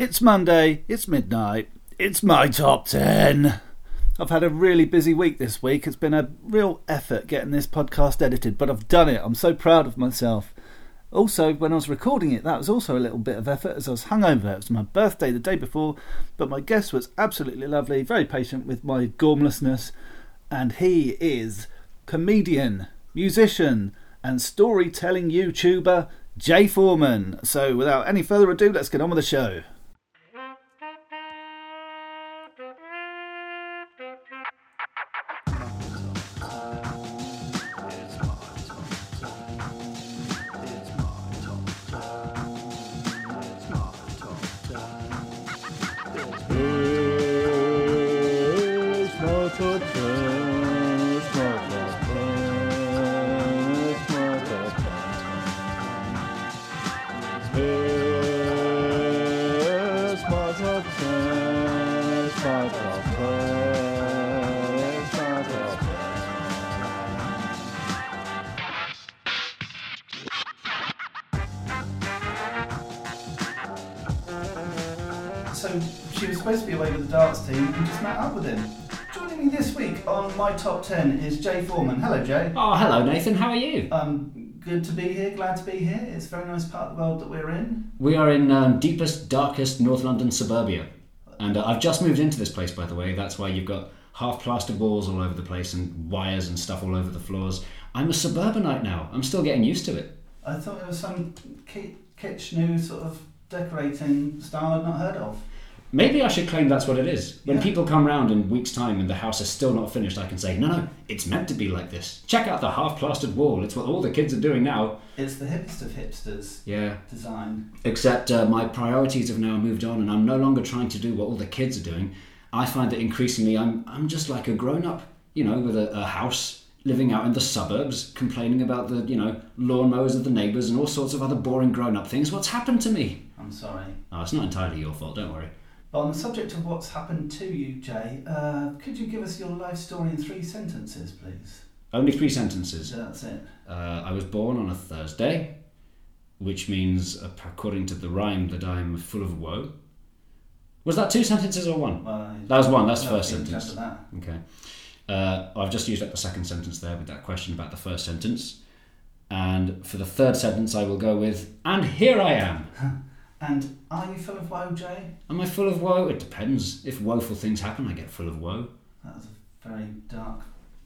It's Monday, it's midnight, it's my top 10. I've had a really busy week this week. It's been a real effort getting this podcast edited, but I've done it. I'm so proud of myself. Also, when I was recording it, that was also a little bit of effort as I was hungover. It was my birthday the day before, but my guest was absolutely lovely, very patient with my gormlessness, and he is comedian, musician, and storytelling YouTuber Jay Foreman. So, without any further ado, let's get on with the show. Nathan. How are you? Um, good to be here, glad to be here. It's a very nice part of the world that we're in. We are in um, deepest, darkest North London suburbia. And uh, I've just moved into this place, by the way. That's why you've got half plastered walls all over the place and wires and stuff all over the floors. I'm a suburbanite now. I'm still getting used to it. I thought it was some ki- kitsch new sort of decorating style I'd not heard of. Maybe I should claim that's what it is. When Yeah. people come round in weeks' time and the house is still not finished, I can say, no, no, it's meant to be like this. Check out the half plastered wall. It's what all the kids are doing now. It's the hipster of hipsters Yeah. design. Except uh, my priorities have now moved on, and I'm no longer trying to do what all the kids are doing. I find that increasingly I'm I'm just like a grown up, you know, with a, a house, living out in the suburbs, complaining about the you know lawnmowers of the neighbours and all sorts of other boring grown up things. What's happened to me? I'm sorry. Oh, it's not entirely your fault. Don't worry. But on the subject of what's happened to you, Jay, uh, could you give us your life story in three sentences, please? Only three sentences. That's it. Uh, I was born on a Thursday, which means, according to the rhyme, that I'm full of woe. Was that two sentences or one? Well, That was one. That's no, first sentence. that. Okay. Uh, I've just used up the second sentence there with that question about the first sentence. And for the third sentence, I will go with, and here I am. And are you full of woe, Jay? Am I full of woe? It depends. If woeful things happen, I get full of woe. That was a very dark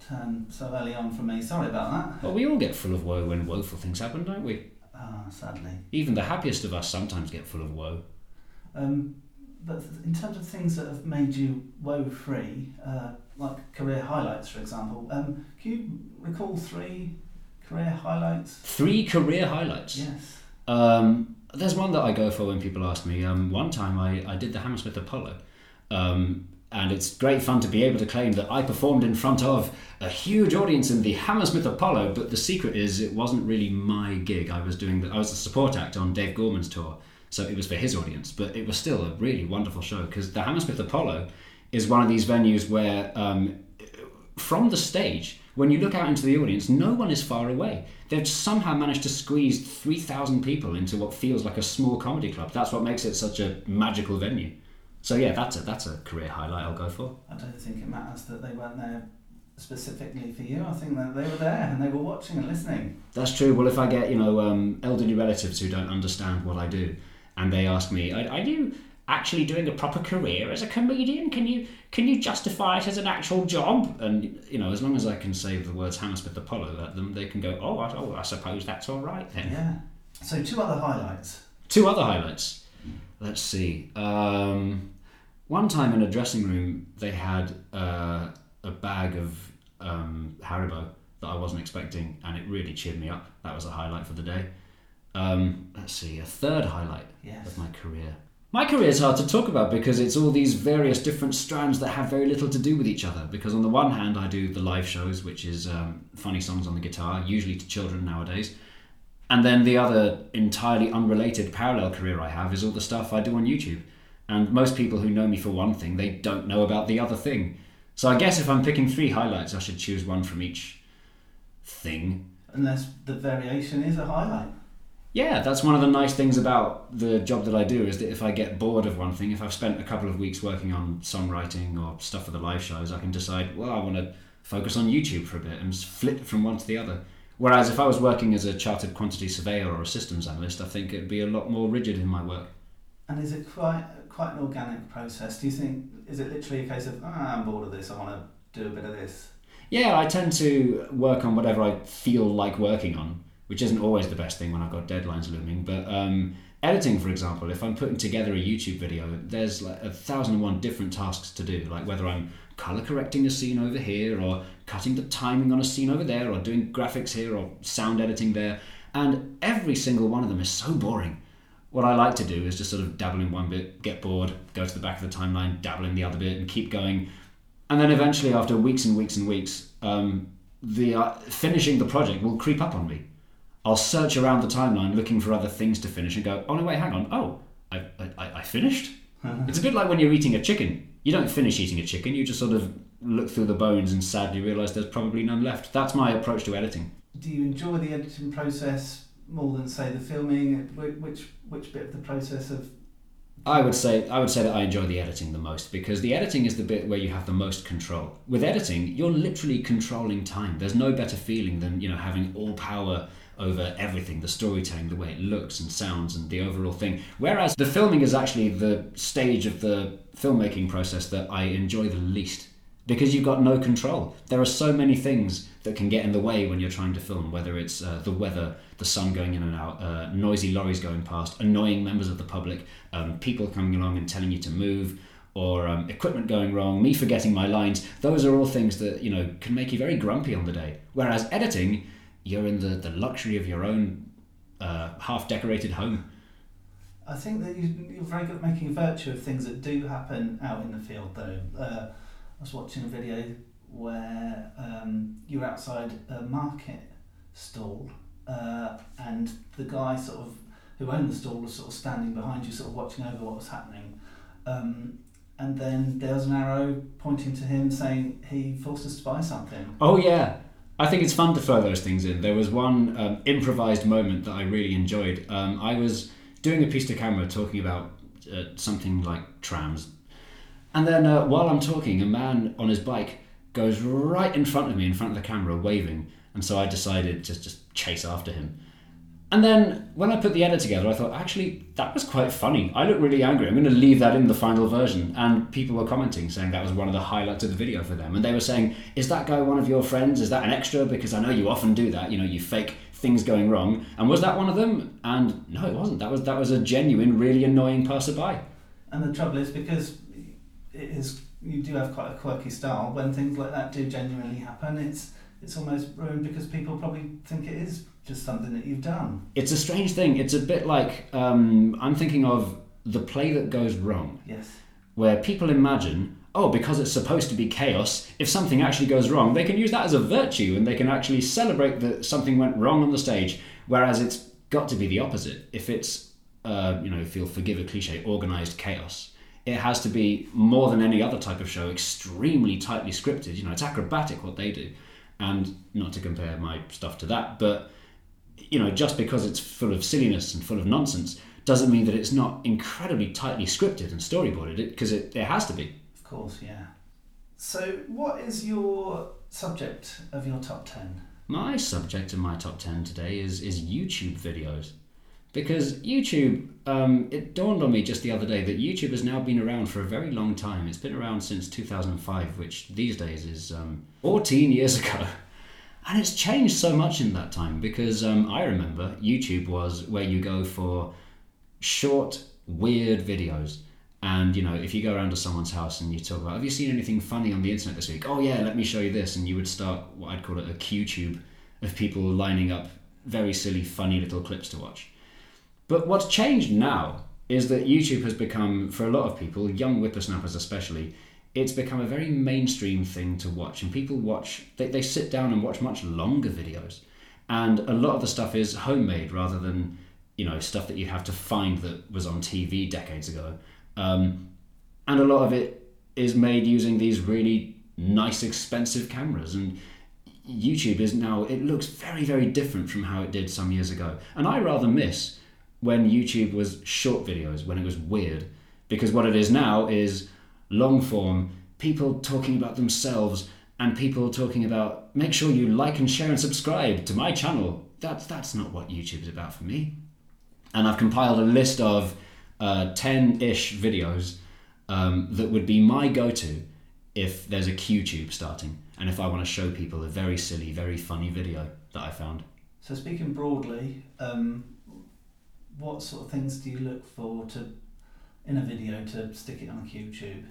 turn so early on for me. Sorry about that. Well, we all get full of woe when woeful things happen, don't we? Ah, sadly. Even the happiest of us sometimes get full of woe. Um, but in terms of things that have made you woe-free, uh, like career highlights, for example, um, can you recall three career highlights? Three career highlights. Yes. Um, there's one that I go for when people ask me. Um, one time I, I did the Hammersmith Apollo. Um, and it's great fun to be able to claim that I performed in front of a huge audience in the Hammersmith Apollo. But the secret is, it wasn't really my gig. I was doing the, I was a support act on Dave Gorman's tour, so it was for his audience. But it was still a really wonderful show because the Hammersmith Apollo is one of these venues where, um, from the stage, when you look out into the audience, no one is far away. They've somehow managed to squeeze 3,000 people into what feels like a small comedy club. That's what makes it such a magical venue. So yeah, that's a that's a career highlight I'll go for. I don't think it matters that they weren't there specifically for you. I think that they were there and they were watching and listening. That's true. Well, if I get you know um, elderly relatives who don't understand what I do, and they ask me, I, are you actually doing a proper career as a comedian? Can you can you justify it as an actual job?" And you know, as long as I can say the words Hammersmith Apollo at them, they can go, "Oh, I, oh, I suppose that's all right then." Yeah. So two other highlights. Two other highlights. Let's see. Um, one time in a dressing room, they had uh, a bag of um, Haribo that I wasn't expecting, and it really cheered me up. That was a highlight for the day. Um, let's see. A third highlight Yes. of my career. My career is hard to talk about because it's all these various different strands that have very little to do with each other. Because on the one hand, I do the live shows, which is um, funny songs on the guitar, usually to children nowadays. And then the other entirely unrelated parallel career I have is all the stuff I do on YouTube. And most people who know me for one thing, they don't know about the other thing. So I guess if I'm picking three highlights, I should choose one from each thing. Unless the variation is a highlight. Yeah, that's one of the nice things about the job that I do is that if I get bored of one thing, if I've spent a couple of weeks working on songwriting or stuff for the live shows, I can decide, well, I want to focus on YouTube for a bit and flip from one to the other. Whereas if I was working as a chartered quantity surveyor or a systems analyst, I think it'd be a lot more rigid in my work. And is it quite quite an organic process? Do you think is it literally a case of ah, I'm bored of this, I want to do a bit of this? Yeah, I tend to work on whatever I feel like working on, which isn't always the best thing when I've got deadlines looming. But um, editing, for example, if I'm putting together a YouTube video, there's like a thousand and one different tasks to do, like whether I'm color correcting a scene over here, or cutting the timing on a scene over there, or doing graphics here, or sound editing there. And every single one of them is so boring. What I like to do is just sort of dabble in one bit, get bored, go to the back of the timeline, dabble in the other bit, and keep going. And then eventually, after weeks and weeks and weeks, um, the uh, finishing the project will creep up on me. I'll search around the timeline looking for other things to finish and go, oh no, wait, hang on. Oh, I, I, I finished? Uh-huh. it's a bit like when you're eating a chicken. You don't finish eating a chicken, you just sort of look through the bones and sadly realise there's probably none left. That's my approach to editing. Do you enjoy the editing process more than, say, the filming? Which, which bit of the process of I would say I would say that I enjoy the editing the most because the editing is the bit where you have the most control. With editing, you're literally controlling time. There's no better feeling than you know having all power over everything the storytelling the way it looks and sounds and the overall thing. Whereas the filming is actually the stage of the filmmaking process that i enjoy the least. Because you've got no control. There are so many things that can get in the way when you're trying to film whether it's uh, the weather the sun going in and out uh, noisy lorries going past annoying members of the public um, people coming along and telling you to move or um, equipment going wrong, me forgetting my lines, those are all things that you know can make you very grumpy on the day. Whereas editing, you're in the, the luxury of your own uh, half decorated home. I think that you, are very good at making virtue of things that do happen out in the field, though. Uh, I was watching a video where um, you were outside a market stall, uh, and the guy sort of who owned the stall was sort of standing behind you, sort of watching over what was happening. Um, and then there was an arrow pointing to him saying he forced us to buy something. Oh yeah, I think it's fun to throw those things in. There was one um, improvised moment that I really enjoyed. Um, I was doing a piece to camera talking about uh, something like trams, and then uh, while I'm talking, a man on his bike goes right in front of me, in front of the camera, waving, and so I decided to just chase after him. And then when I put the edit together, I thought, actually, that was quite funny. I look really angry. I'm going to leave that in the final version. And people were commenting, saying that was one of the highlights of the video for them. And they were saying, is that guy one of your friends? Is that an extra? Because I know you often do that. You know, you fake things going wrong. And was that one of them? And no, it wasn't. That was that was a genuine, really annoying passerby. And the trouble is because it is you do have quite a quirky style. When things like that do genuinely happen, it's it's almost ruined because people probably think it is just something that you've done. It's a strange thing. It's a bit like um, I'm thinking of the play that goes wrong. Yes. Where people imagine, oh, because it's supposed to be chaos, if something actually goes wrong, they can use that as a virtue and they can actually celebrate that something went wrong on the stage. Whereas it's got to be the opposite. If it's, uh, you know, if you'll forgive a cliche, organized chaos, it has to be more than any other type of show, extremely tightly scripted. You know, it's acrobatic what they do. And not to compare my stuff to that, but you know, just because it's full of silliness and full of nonsense doesn't mean that it's not incredibly tightly scripted and storyboarded, because it, it, it has to be. Of course, yeah. So, what is your subject of your top 10? My subject of my top 10 today is, is YouTube videos. Because YouTube, um, it dawned on me just the other day that YouTube has now been around for a very long time. It's been around since 2005, which these days is um, 14 years ago. And it's changed so much in that time because um, I remember YouTube was where you go for short, weird videos. And you know, if you go around to someone's house and you talk about, have you seen anything funny on the internet this week? Oh yeah, let me show you this, and you would start what I'd call it a QTube of people lining up very silly, funny little clips to watch. But what's changed now is that YouTube has become, for a lot of people, young whippersnappers especially, it's become a very mainstream thing to watch. And people watch they, they sit down and watch much longer videos. And a lot of the stuff is homemade rather than you know stuff that you have to find that was on tv decades ago. Um, and a lot of it is made using these really nice expensive cameras. And YouTube is now, it looks very, very different from how it did some years ago. And I rather miss when YouTube was short videos, when it was weird. Because what it is now is long form, people talking about themselves and people talking about make sure you like and share and subscribe to my channel. That's that's not what YouTube is about for me. And I've compiled a list of uh, ish videos um, that would be my go to if there's a QTube starting and if I want to show people a very silly, very funny video that I found. So speaking broadly, um, what sort of things do you look for to in a video to stick it on QTube?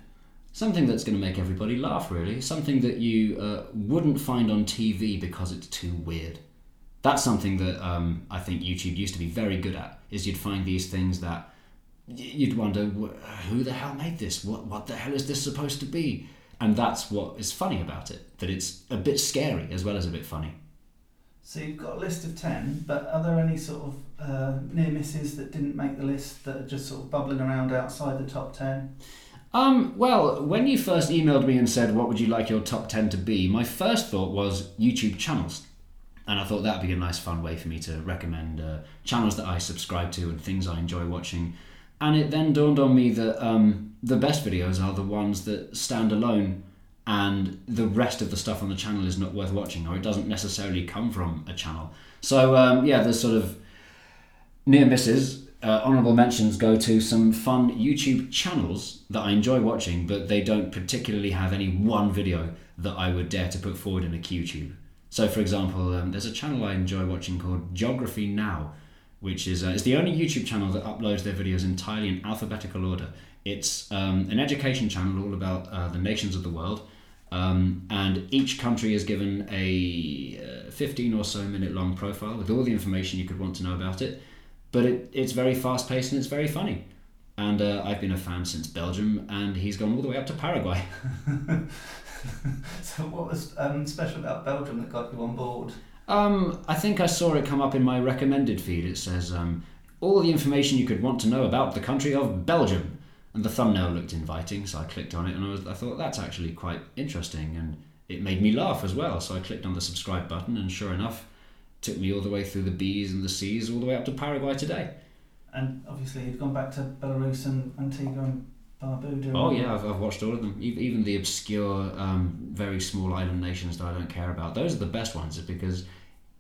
Something that's going to make everybody laugh, really. Something that you uh, wouldn't find on TV because it's too weird. That's something that um, I think YouTube used to be very good at. Is you'd find these things that you'd wonder who the hell made this. What what the hell is this supposed to be? And that's what is funny about it. That it's a bit scary as well as a bit funny. So you've got a list of 10, but are there any sort of uh, near misses that didn't make the list that are just sort of bubbling around outside the top 10? Um, well, when you first emailed me and said, What would you like your top 10 to be? my first thought was YouTube channels. And I thought that would be a nice, fun way for me to recommend uh, channels that I subscribe to and things I enjoy watching. And it then dawned on me that um, the best videos are the ones that stand alone and the rest of the stuff on the channel is not worth watching or it doesn't necessarily come from a channel. So um, yeah, there's sort of near misses. Uh, honorable mentions go to some fun YouTube channels that I enjoy watching, but they don't particularly have any one video that I would dare to put forward in a QTube. So, for example, um, there's a channel I enjoy watching called Geography Now, which is uh, it's the only YouTube channel that uploads their videos entirely in alphabetical order. It's um, an education channel all about uh, the nations of the world um, and each country is given a uh, 15 or so minute long profile with all the information you could want to know about it. But it, it's very fast paced and it's very funny. And uh, I've been a fan since Belgium, and he's gone all the way up to Paraguay. so, what was um, special about Belgium that got you on board? Um, I think I saw it come up in my recommended feed. It says um, all the information you could want to know about the country of Belgium and the thumbnail looked inviting, so I clicked on it, and I, was, I thought that's actually quite interesting, and it made me laugh as well. So I clicked on the subscribe button, and sure enough, took me all the way through the B's and the C's, all the way up to Paraguay today. And obviously, you've gone back to Belarus and Antigua and Barbuda. Oh yeah, I've, I've watched all of them. Even the obscure, um, very small island nations that I don't care about. Those are the best ones, because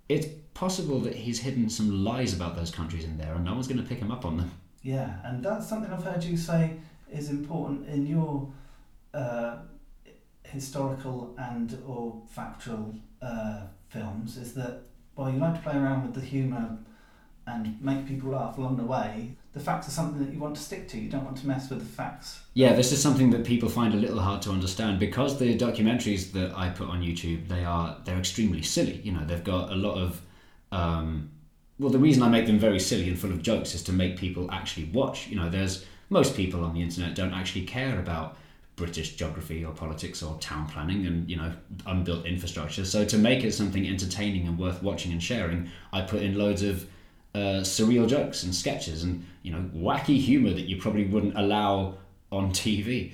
it's possible that he's hidden some lies about those countries in there, and no one's going to pick him up on them. Yeah, and that's something I've heard you say is important in your uh, historical and or factual uh, films is that while you like to play around with the humour and make people laugh along the way, the facts are something that you want to stick to. You don't want to mess with the facts. Yeah, this is something that people find a little hard to understand because the documentaries that I put on YouTube they are they're extremely silly. You know, they've got a lot of um, well, the reason I make them very silly and full of jokes is to make people actually watch. You know, there's most people on the internet don't actually care about British geography or politics or town planning and you know unbuilt infrastructure. So to make it something entertaining and worth watching and sharing, I put in loads of uh, surreal jokes and sketches and you know wacky humor that you probably wouldn't allow on TV.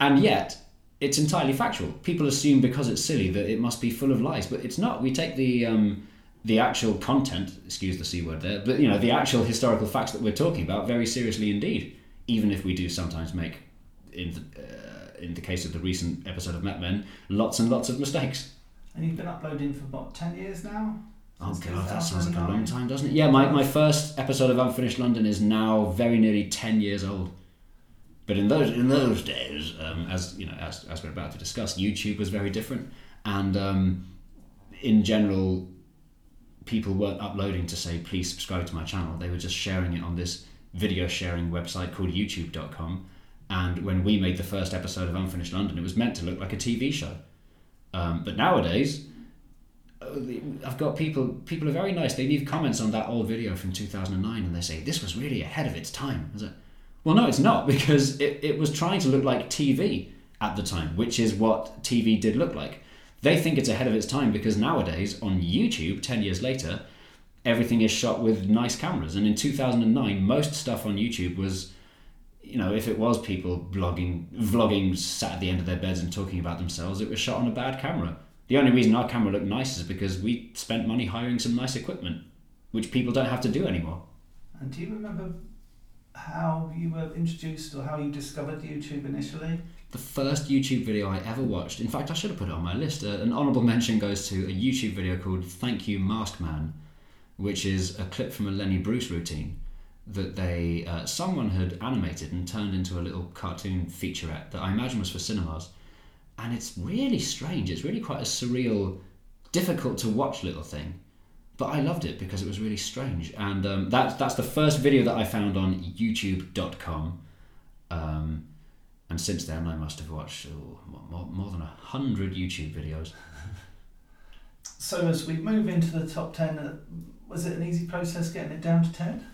And yet, it's entirely factual. People assume because it's silly that it must be full of lies, but it's not. We take the um, the actual content, excuse the C word there, but you know, the actual historical facts that we're talking about very seriously indeed, even if we do sometimes make, in the, uh, in the case of the recent episode of Map Men, lots and lots of mistakes. And you've been uploading for what, 10 years now? Oh god, that sounds like a long time, doesn't it? Yeah, my, my first episode of Unfinished London is now very nearly 10 years old. But in those in those days, um, as you know, as, as we're about to discuss, YouTube was very different, and um, in general, people weren't uploading to say please subscribe to my channel they were just sharing it on this video sharing website called youtube.com and when we made the first episode of unfinished london it was meant to look like a tv show um, but nowadays uh, I've got people. People are very nice. They leave comments on that old video from 2009, and they say this was really ahead of its time. Is it? Well, no, it's not because it, it was trying to look like TV at the time, which is what TV did look like. They think it's ahead of its time because nowadays on YouTube, 10 years later, everything is shot with nice cameras. And in 2009, most stuff on YouTube was, you know, if it was people blogging, vlogging, sat at the end of their beds and talking about themselves, it was shot on a bad camera. The only reason our camera looked nice is because we spent money hiring some nice equipment, which people don't have to do anymore. And do you remember how you were introduced or how you discovered YouTube initially? The first YouTube video I ever watched, in fact, I should have put it on my list. Uh, an honourable mention goes to a YouTube video called Thank You Mask Man, which is a clip from a Lenny Bruce routine that they uh, someone had animated and turned into a little cartoon featurette that I imagine was for cinemas. And it's really strange. It's really quite a surreal, difficult to watch little thing. But I loved it because it was really strange. And um, that's, that's the first video that I found on YouTube.com. Um, and since then, I must have watched oh, more, more than a hundred YouTube videos. So as we move into the top ten, uh, was it an easy process getting it down to ten?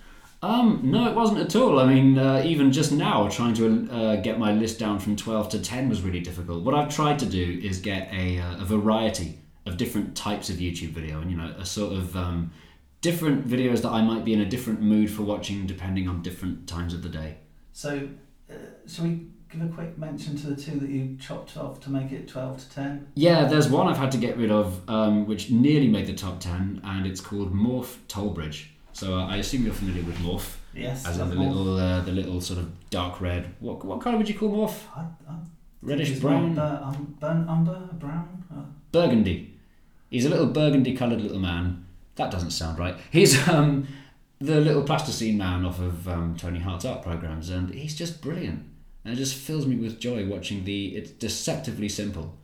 Um, no, it wasn't at all. I mean, uh, even just now, trying to uh, get my list down from 12 to 10 was really difficult. What I've tried to do is get a, uh, a variety of different types of YouTube video and, you know, a sort of um, different videos that I might be in a different mood for watching depending on different times of the day. So, uh, shall we give a quick mention to the two that you chopped off to make it 12 to 10? Yeah, there's one I've had to get rid of, um, which nearly made the top 10, and it's called Morph Tollbridge. So uh, I assume you're familiar with Morph, Yes. as in the Morph. little, uh, the little sort of dark red. What what colour would you call Morph? I, I Reddish brown, bur- um, burnt umber, brown. Uh, burgundy. He's a little burgundy coloured little man. That doesn't sound right. He's um, the little plasticine man off of um, Tony Hart's art programs, and he's just brilliant. And it just fills me with joy watching the. It's deceptively simple,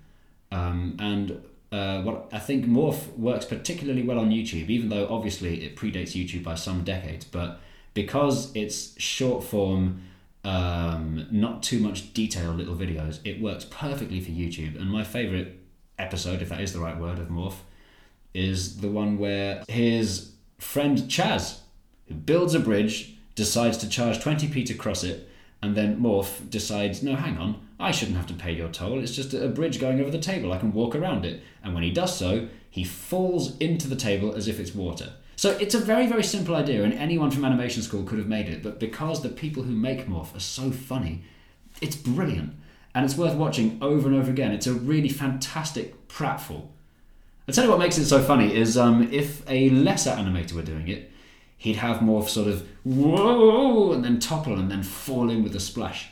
um, and uh, what I think Morph works particularly well on YouTube, even though obviously it predates YouTube by some decades, but because it's short form, um, not too much detail little videos, it works perfectly for YouTube. And my favourite episode, if that is the right word, of Morph is the one where his friend Chas, who builds a bridge, decides to charge 20p to cross it, and then Morph decides, no, hang on, I shouldn't have to pay your toll. It's just a bridge going over the table. I can walk around it. And when he does so, he falls into the table as if it's water. So it's a very, very simple idea, and anyone from animation school could have made it. But because the people who make Morph are so funny, it's brilliant. And it's worth watching over and over again. It's a really fantastic pratfall. I'll tell you what makes it so funny is um, if a lesser animator were doing it, he'd have more sort of whoa and then topple and then fall in with a splash.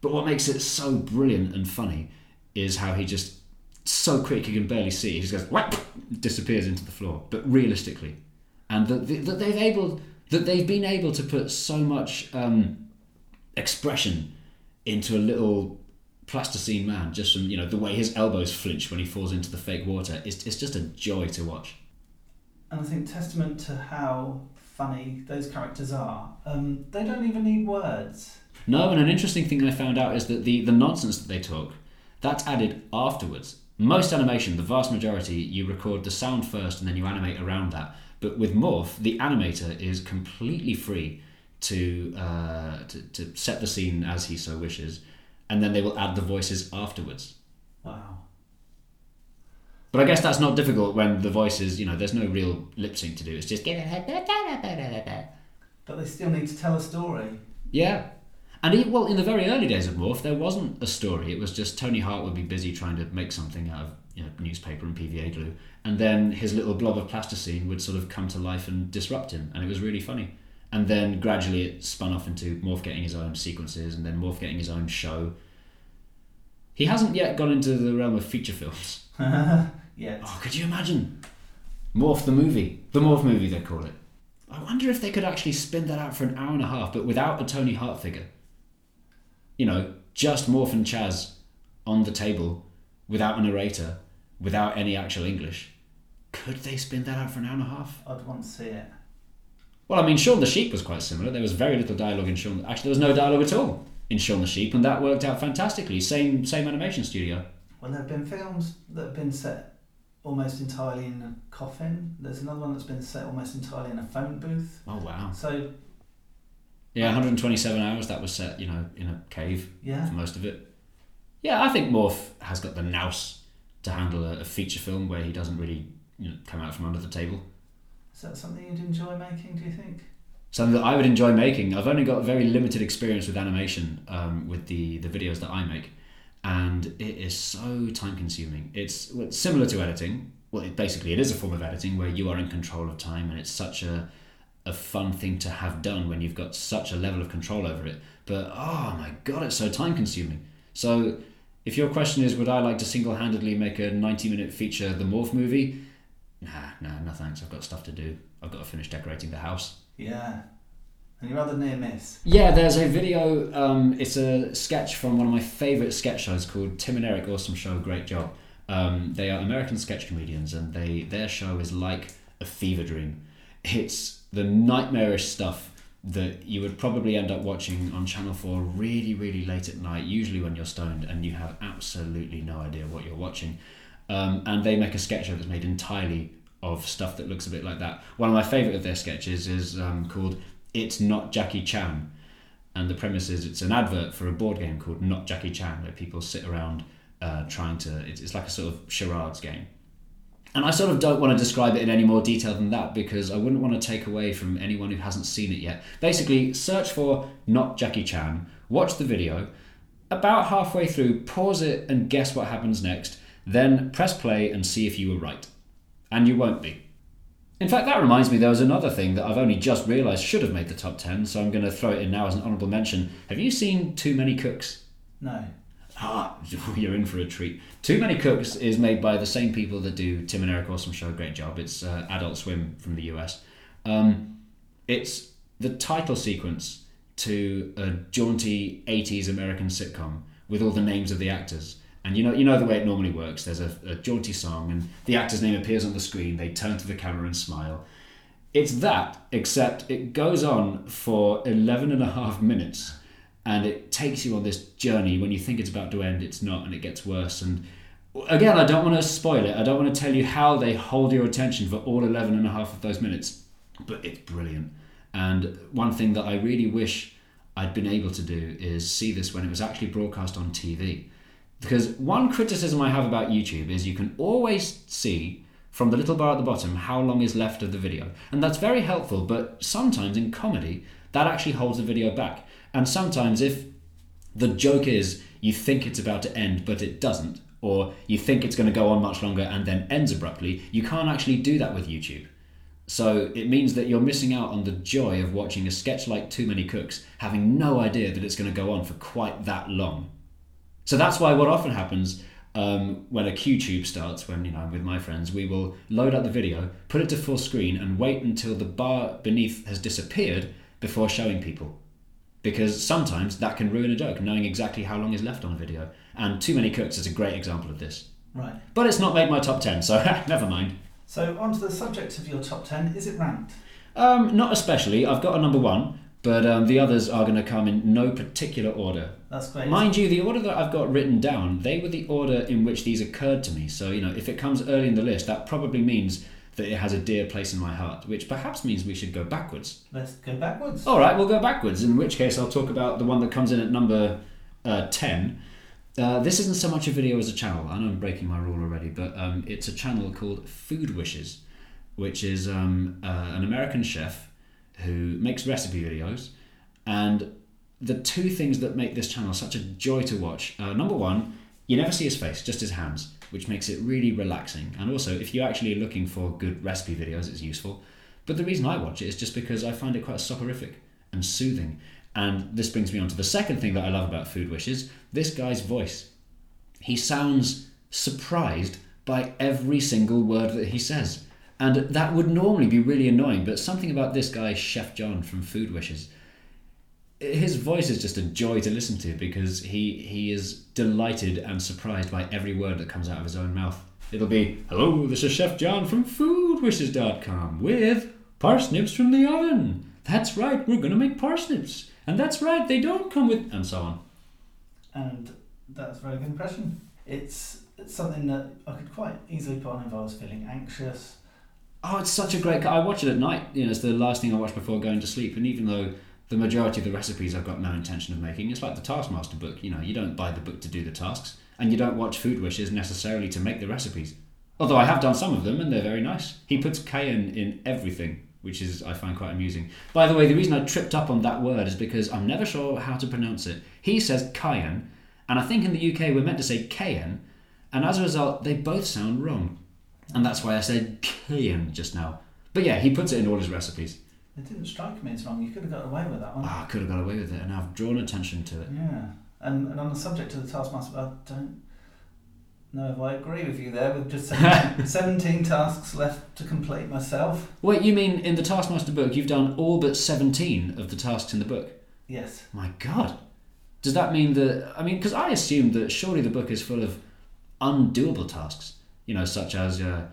But what makes it so brilliant and funny is how he just so quick you can barely see. He just goes whack, disappears into the floor. But realistically, and that, that they've able that they've been able to put so much um, expression into a little plasticine man just from you know the way his elbows flinch when he falls into the fake water it's, it's just a joy to watch and I think testament to how funny those characters are. Um, they don't even need words. no and an interesting thing i found out is that the, the nonsense that they talk that's added afterwards most animation the vast majority you record the sound first and then you animate around that but with morph the animator is completely free to, uh, to, to set the scene as he so wishes and then they will add the voices afterwards Wow. But I guess that's not difficult when the voices, you know, there's no real lip sync to do. It's just But they still need to tell a story. yeah. And even, well, in the very early days of Morph, there wasn't a story. It was just Tony Hart would be busy trying to make something out of you know, newspaper and PVA glue, and then his little blob of plasticine would sort of come to life and disrupt him, and it was really funny. And then gradually it spun off into Morph getting his own sequences, and then Morph getting his own show. He hasn't yet gone into the realm of feature films. Yet. Oh, could you imagine? Morph the movie. The Morph movie, they call it. I wonder if they could actually spin that out for an hour and a half, but without a Tony Hart figure. You know, just Morph and Chas on the table, without a narrator, without any actual English. Could they spin that out for an hour and a half? I'd want to see it. Well, I mean, Shaun the Sheep was quite similar. There was very little dialogue in Shaun. Actually, there was no dialogue at all in Shaun the Sheep, and that worked out fantastically. Same, same animation studio. Well, there have been films that have been set almost entirely in a coffin. There's another one that's been set almost entirely in a phone booth. Oh wow! So, Yeah, 127 hours. That was set, you know, in a cave. yeah. for most of it. Yeah, I think Morph has got the nous to handle a, a feature film where he doesn't really you know, come out from under the table. Is that something you'd enjoy making, do you think? Something that I would enjoy making. I've only got very limited experience with animation um, with the, the videos that I make. And it is so time consuming. It's similar to editing. Well, it, basically, it is a form of editing where you are in control of time, and it's such a a fun thing to have done when you've got such a level of control over it. But oh my god, it's so time consuming. So, if your question is, would I like to single handedly make a 90 minute feature, the Morph movie? Nah, nah, no thanks. I've got stuff to do. I've got to finish decorating the house. Yeah. And you're rather near miss. Yeah, there's a video. Um, it's a sketch from one of my favourite sketch shows called Tim and Eric Awesome Show. Great job. Um, they are American sketch comedians, and they their show is like a fever dream. It's the nightmarish stuff that you would probably end up watching on Channel 4 really, really late at night, usually when you're stoned and you have absolutely no idea what you're watching. Um, and they make a sketch show that's made entirely of stuff that looks a bit like that. One of my favourite of their sketches is um, called It's Not Jackie Chan. And the premise is it's an advert for a board game called Not Jackie Chan, where people sit around uh, trying to, it's, it's like a sort of charades game. And I sort of don't want to describe it in any more detail than that because I wouldn't want to take away from anyone who hasn't seen it yet. Basically, search for Not Jackie Chan, watch the video, about halfway through, pause it and guess what happens next, then press play and see if you were right. And you won't be. In fact, that reminds me, there was another thing that I've only just realised should have made the top 10, so I'm going to throw it in now as an honourable mention. Have you seen Too Many Cooks? No. Ah, you're in for a treat. Too Many Cooks is made by the same people that do Tim and Eric Awesome Show. Great job. It's uh, Adult Swim from the US. Um, it's the title sequence to a jaunty 80s American sitcom with all the names of the actors. And you know, you know the way it normally works. There's a, a jaunty song, and the actor's name appears on the screen. They turn to the camera and smile. It's that, except it goes on for 11 and a half minutes and it takes you on this journey when you think it's about to end it's not and it gets worse and again i don't want to spoil it i don't want to tell you how they hold your attention for all 11 and a half of those minutes but it's brilliant and one thing that i really wish i'd been able to do is see this when it was actually broadcast on tv because one criticism i have about youtube is you can always see from the little bar at the bottom how long is left of the video and that's very helpful but sometimes in comedy that actually holds the video back and sometimes, if the joke is you think it's about to end but it doesn't, or you think it's going to go on much longer and then ends abruptly, you can't actually do that with YouTube. So it means that you're missing out on the joy of watching a sketch like Too Many Cooks, having no idea that it's going to go on for quite that long. So that's why what often happens um, when a QTube starts, when you know I'm with my friends, we will load up the video, put it to full screen, and wait until the bar beneath has disappeared before showing people because sometimes that can ruin a joke, knowing exactly how long is left on a video. And Too Many Cooks is a great example of this. Right. But it's not made my top 10, so never mind. So, on to the subject of your top 10. Is it ranked? Um, not especially. I've got a number one, but um, the others are going to come in no particular order. That's great. Mind you, the order that I've got written down, they were the order in which these occurred to me. So, you know, if it comes early in the list, that probably means that it has a dear place in my heart, which perhaps means we should go backwards. Let's go backwards. All right, we'll go backwards, in which case I'll talk about the one that comes in at number uh, 10. Uh, this isn't so much a video as a channel. I know I'm breaking my rule already, but um, it's a channel called Food Wishes, which is um, uh, an American chef who makes recipe videos. And the two things that make this channel such a joy to watch uh, number one, you never see his face, just his hands which makes it really relaxing. And also, if you're actually looking for good recipe videos, it's useful. But the reason I watch it is just because I find it quite soporific and soothing. And this brings me on to the second thing that I love about Food Wishes this guy's voice. He sounds surprised by every single word that he says. And that would normally be really annoying, but something about this guy, Chef John from Food Wishes, his voice is just a joy to listen to because he he is delighted and surprised by every word that comes out of his own mouth. It'll be, "Hello, this is Chef John from foodwishes.com with parsnips from the oven. That's right, we're going to make parsnips. And that's right, they don't come with and so on." And that's a very good impression. It's, it's something that I could quite easily put on if I was feeling anxious. Oh, it's such a great. I watch it at night. You know, it's the last thing I watch before going to sleep. And even though the majority of the recipes I've got no intention of making. It's like the Taskmaster book, you know, you don't buy the book to do the tasks, and you don't watch Food Wishes necessarily to make the recipes. Although I have done some of them and they're very nice. He puts cayenne in everything, which is I find quite amusing. By the way, the reason I tripped up on that word is because I'm never sure how to pronounce it. He says cayenne, And I think in the UK we're meant to say Cayenne, and as a result, they both sound wrong. And that's why I said Cayenne just now. But yeah, he puts it in all his recipes. It didn't strike me as wrong. You could have got away with that one. Ah, I could have got away with it, and I've drawn attention to it. Yeah. And, and on the subject of the Taskmaster, I don't know if I agree with you there, with just 17, 17 tasks left to complete myself. Wait, you mean in the Taskmaster book you've done all but 17 of the tasks in the book? Yes. My god. Does that mean that. I mean, because I assumed that surely the book is full of undoable tasks, you know, such as. Uh,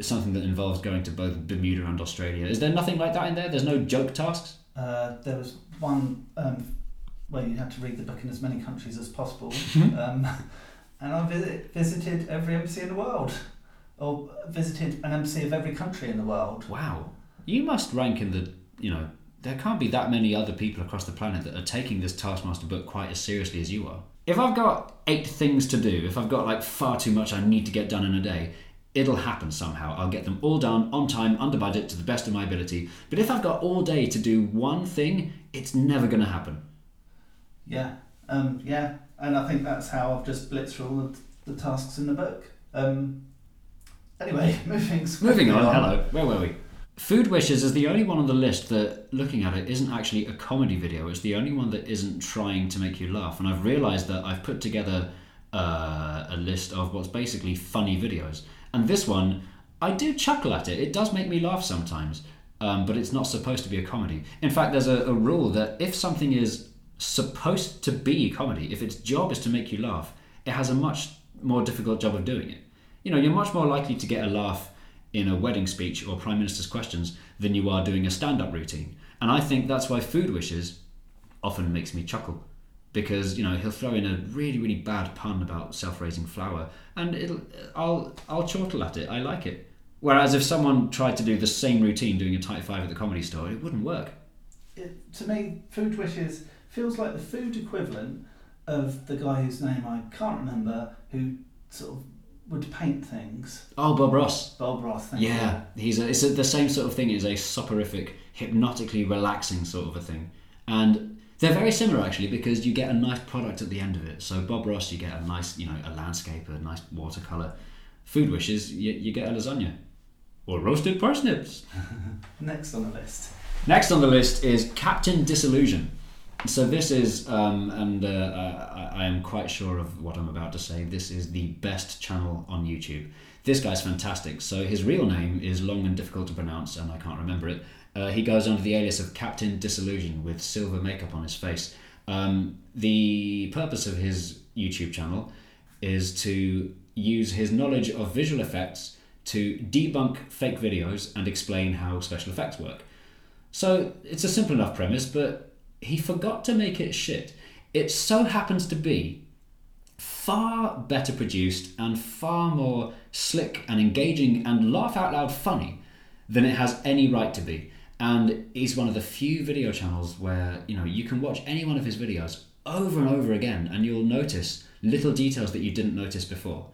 something that involves going to both Bermuda and Australia. Is there nothing like that in there? There's no joke tasks? Uh, there was one um, where you had to read the book in as many countries as possible. Mm-hmm. um, and I visit, visited every embassy in the world, or visited an embassy of every country in the world. Wow. You must rank in the, you know, there can't be that many other people across the planet that are taking this Taskmaster book quite as seriously as you are. If I've got eight things to do, if I've got like far too much I need to get done in a day, it'll happen somehow. I'll get them all done on time, under budget, to the best of my ability. But if I've got all day to do one thing, it's never going to happen. Yeah, um, yeah, and I think that's how I've just blitzed through all of the tasks in the book. Um, anyway, moving moving on. Hello, where were we? Food Wishes is the only one on the list that, looking at it, isn't actually a comedy video. It's the only one that isn't trying to make you laugh. And I've realised that I've put together uh, a list of what's basically funny videos. And this one, I do chuckle at it. It does make me laugh sometimes, um, but it's not supposed to be a comedy. In fact, there's a, a rule that if something is supposed to be comedy, if its job is to make you laugh, it has a much more difficult job of doing it. You know, you're much more likely to get a laugh in a wedding speech or prime minister's questions than you are doing a stand-up routine. And I think that's why Food Wishes often makes me chuckle because you know he'll throw in a really really bad pun about self-raising flour and it'll I'll I'll chortle at it. I like it. Whereas if someone tried to do the same routine doing a tight five at the comedy store it wouldn't work. It, to me food wishes feels like the food equivalent of the guy whose name I can't remember who sort of would paint things. Oh Bob Ross. Bob Ross yeah you. he's a, it's a, the same sort of thing it's a soporific hypnotically relaxing sort of a thing. And they're very similar actually because you get a nice product at the end of it. So Bob Ross, you get a nice, you know, a landscape, a nice watercolor. Food wishes, you, you get a lasagna or roasted parsnips. Next on the list. Next on the list is Captain Disillusion. So this is, um, and uh, I, I am quite sure of what I'm about to say. This is the best channel on YouTube. This guy's fantastic. So his real name is long and difficult to pronounce, and I can't remember it. Uh, he goes under the alias of Captain Disillusion with silver makeup on his face. Um, the purpose of his YouTube channel is to use his knowledge of visual effects to debunk fake videos and explain how special effects work. So it's a simple enough premise, but he forgot to make it shit. It so happens to be far better produced and far more slick and engaging and laugh out loud funny than it has any right to be and he's one of the few video channels where you know you can watch any one of his videos over and over again and you'll notice little details that you didn't notice before.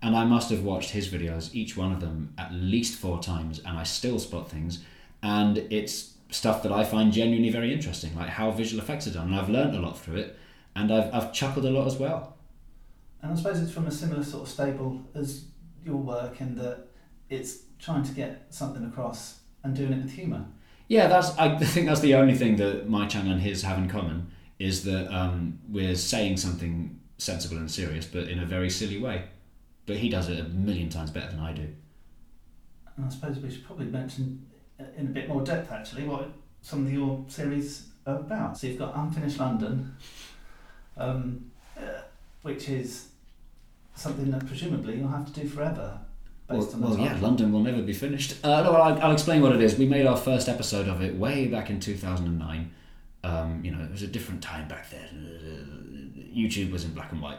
And i must have watched his videos each one of them at least four times and i still spot things. And it's stuff that i find genuinely very interesting like how visual effects are done. And i've learned a lot through it and i've, I've chuckled a lot as well. And i suppose it's from a similar sort of stable as your work in that it's trying to get something across and doing it with humour yeah, that's. I think that's the only thing that my channel and his have in common is that um, we're saying something sensible and serious, but in a very silly way. But he does it a million times better than I do. And I suppose we should probably mention in a bit more depth actually what some of your series are about. So you've got Unfinished London, um, uh, which is something that presumably you'll have to do forever well, well yeah, London will never be finished. Uh, no, I'll, I'll, explain what it is. We made our first episode of it way back in 2009. Um, you know, it was a different time back then. YouTube was in black and white.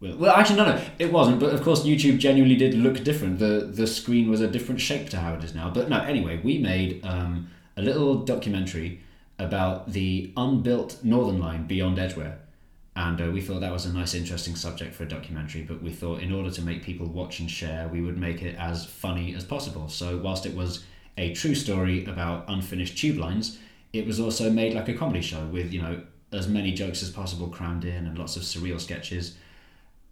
Well, actually, no, no, it wasn't. But of course, YouTube genuinely did look different. the The screen was a different shape to how it is now. But no, anyway, we made um, a little documentary about the unbuilt Northern Line beyond Edgware and uh, we thought that was a nice interesting subject for a documentary but we thought in order to make people watch and share we would make it as funny as possible so whilst it was a true story about unfinished tube lines it was also made like a comedy show with you know as many jokes as possible crammed in and lots of surreal sketches.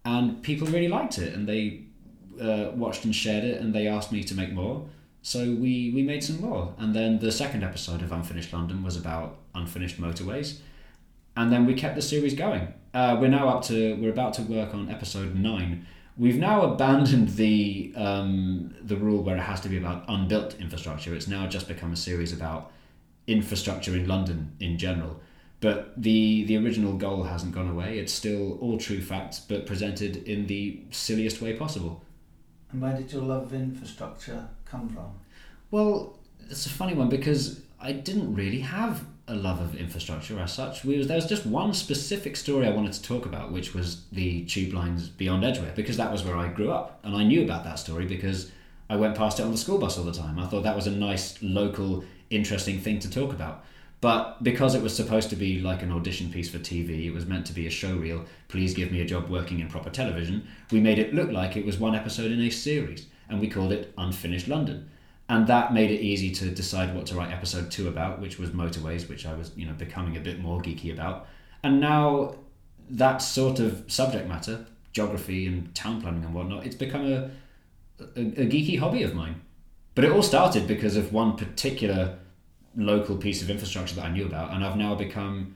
And people really liked it, and they uh, watched and shared it, and they asked me to make more. So we, we made some more. And then the second episode of Unfinished London was about unfinished motorways. And then we kept the series going. Uh, we're now up to, we're about to work on episode nine. We've now abandoned the um, the rule where it has to be about unbuilt infrastructure. It's now just become a series about infrastructure in London in general. But the the original goal hasn't gone away. It's still all true facts, but presented in the silliest way possible. And where did your love of infrastructure come from? Well, it's a funny one because I didn't really have a love of infrastructure as such. We was, there was just one specific story I wanted to talk about, which was the tube lines beyond Edgware, because that was where I grew up, and I knew about that story because I went past it on the school bus all the time. I thought that was a nice local, interesting thing to talk about. But because it was supposed to be like an audition piece for TV, it was meant to be a show reel. Please give me a job working in proper television. We made it look like it was one episode in a series, and we called it Unfinished London and that made it easy to decide what to write episode two about, which was motorways, which I was you know becoming a bit more geeky about, and now that sort of subject matter, geography and town planning and whatnot, it's become a, a, a geeky hobby of mine. But it all started because of one particular local piece of infrastructure that I knew about, and I've now become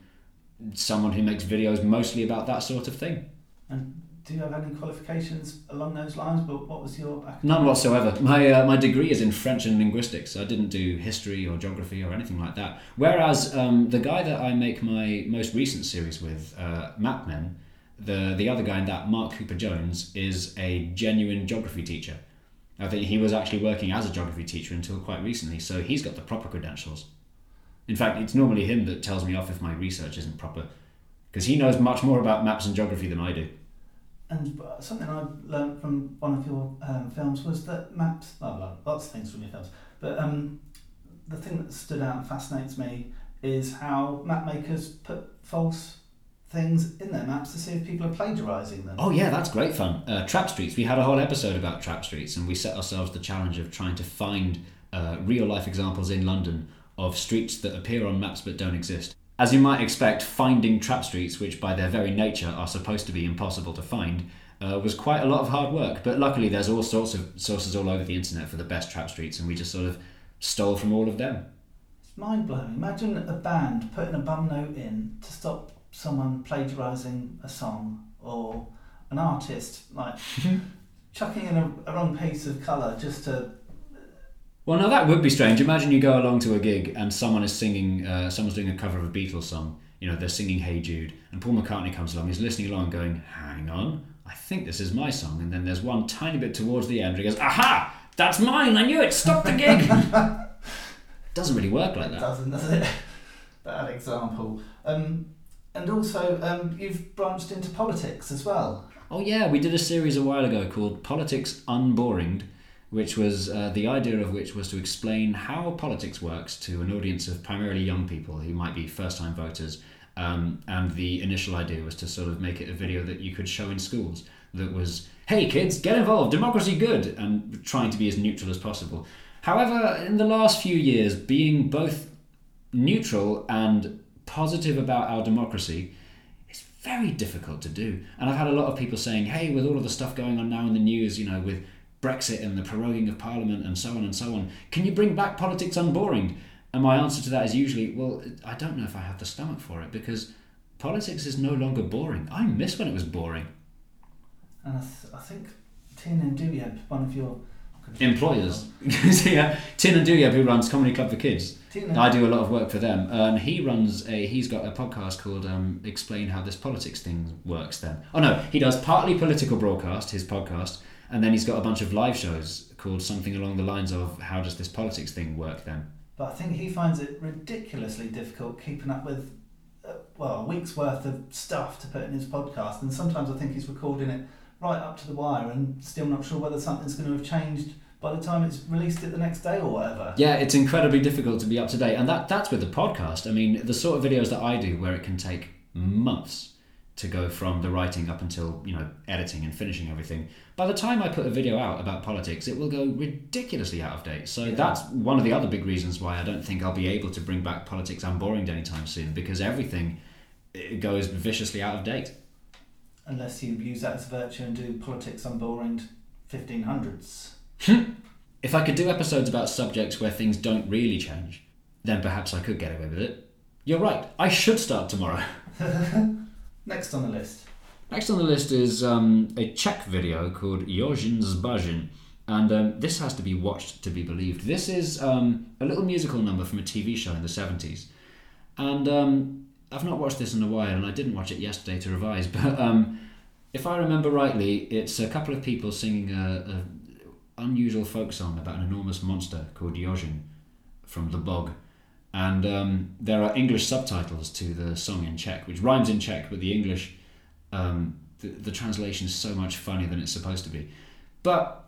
someone who makes videos mostly about that sort of thing. And do you have any qualifications along those lines? But what was your academic? None whatsoever. My uh, my degree is in French and linguistics. I didn't do history or geography or anything like that. Whereas um, the guy that I make my most recent series with, uh, Map Men, the the other guy in that, Mark Cooper Jones, is a genuine geography teacher. I think he was actually working as a geography teacher until quite recently, so he's got the proper credentials. In fact, it's normally him that tells me off if my research isn't proper, because he knows much more about maps and geography than I do and something I learned from one of your um, films was that maps, well, lots of things from your films, but um, the thing that stood out and fascinates me is how map makers put false things in their maps to see if people are plagiarising them. Oh yeah, that's great fun. Uh, trap streets. We had a whole episode about trap streets, and we set ourselves the challenge of trying to find uh, real life examples in London of streets that appear on maps but don't exist. As you might expect, finding trap streets, which by their very nature are supposed to be impossible to find, uh, was quite a lot of hard work. But luckily, there's all sorts of sources all over the internet for the best trap streets, and we just sort of stole from all of them. It's mind blowing. Imagine a band putting a bum note in to stop someone plagiarising a song, or an artist like chucking in a, a wrong piece of colour just to well, now that would be strange. Imagine you go along to a gig and someone is singing, uh, someone's doing a cover of a Beatles song. You know, they're singing Hey Jude, and Paul McCartney comes along, he's listening along, going, Hang on, I think this is my song. And then there's one tiny bit towards the end where he goes, Aha! That's mine! I knew it! Stop the gig! doesn't really work like that. Doesn't, does it? Bad example. Um, and also, um, you've branched into politics as well. Oh, yeah, we did a series a while ago called Politics Unboringed which was uh, the idea of which was to explain how politics works to an audience of primarily young people who might be first time voters. Um, and the initial idea was to sort of make it a video that you could show in schools that was, hey kids, get involved, democracy good, and trying to be as neutral as possible. However, in the last few years, being both neutral and positive about our democracy is very difficult to do. And I've had a lot of people saying, hey, with all of the stuff going on now in the news, you know, with Brexit and the proroguing of Parliament and so on and so on. Can you bring back politics unboring? And my answer to that is usually, well, I don't know if I have the stomach for it because politics is no longer boring. I miss when it was boring. And I, th- I think Tiernan Douieb, one of your employers, yeah, Tiernan Douieb, who runs Comedy Club for Kids. I do a lot of work for them, and he runs a. He's got a podcast called um, "Explain How This Politics Thing Works." Then, oh no, he does partly political broadcast, his podcast, and then he's got a bunch of live shows called something along the lines of how does this politics thing work then but i think he finds it ridiculously difficult keeping up with uh, well a week's worth of stuff to put in his podcast and sometimes i think he's recording it right up to the wire and still not sure whether something's going to have changed by the time it's released it the next day or whatever. Yeah, it's incredibly difficult to be up to date, and that that's with the podcast. I mean, the sort of videos that I do, where it can take months to go from the writing up until you know editing and finishing everything by the time i put a video out about politics it will go ridiculously out of date so yeah. that's one of the other big reasons why i don't think i'll be able to bring back politics unboring anytime soon because everything it goes viciously out of date. Unless you use that as virtue and do politics on boring 1500s. If I could do episodes about subjects where things don't really change, then perhaps I could get away with it. You're right, I should start tomorrow. Next on the list. Next on the list is um, a Czech video called Jožin z bažin, and um, this has to be watched to be believed. This is um, a little musical number from a TV show in the 70s, and um, I've not watched this in a while, and I didn't watch it yesterday to revise, but um, if I remember rightly, it's a couple of people singing a, a unusual folk song about an enormous monster called Jožin from the bog. And um, there are English subtitles to the song in Czech, which rhymes in Czech, but the English um, the, the translation is so much funnier than it's supposed to be. But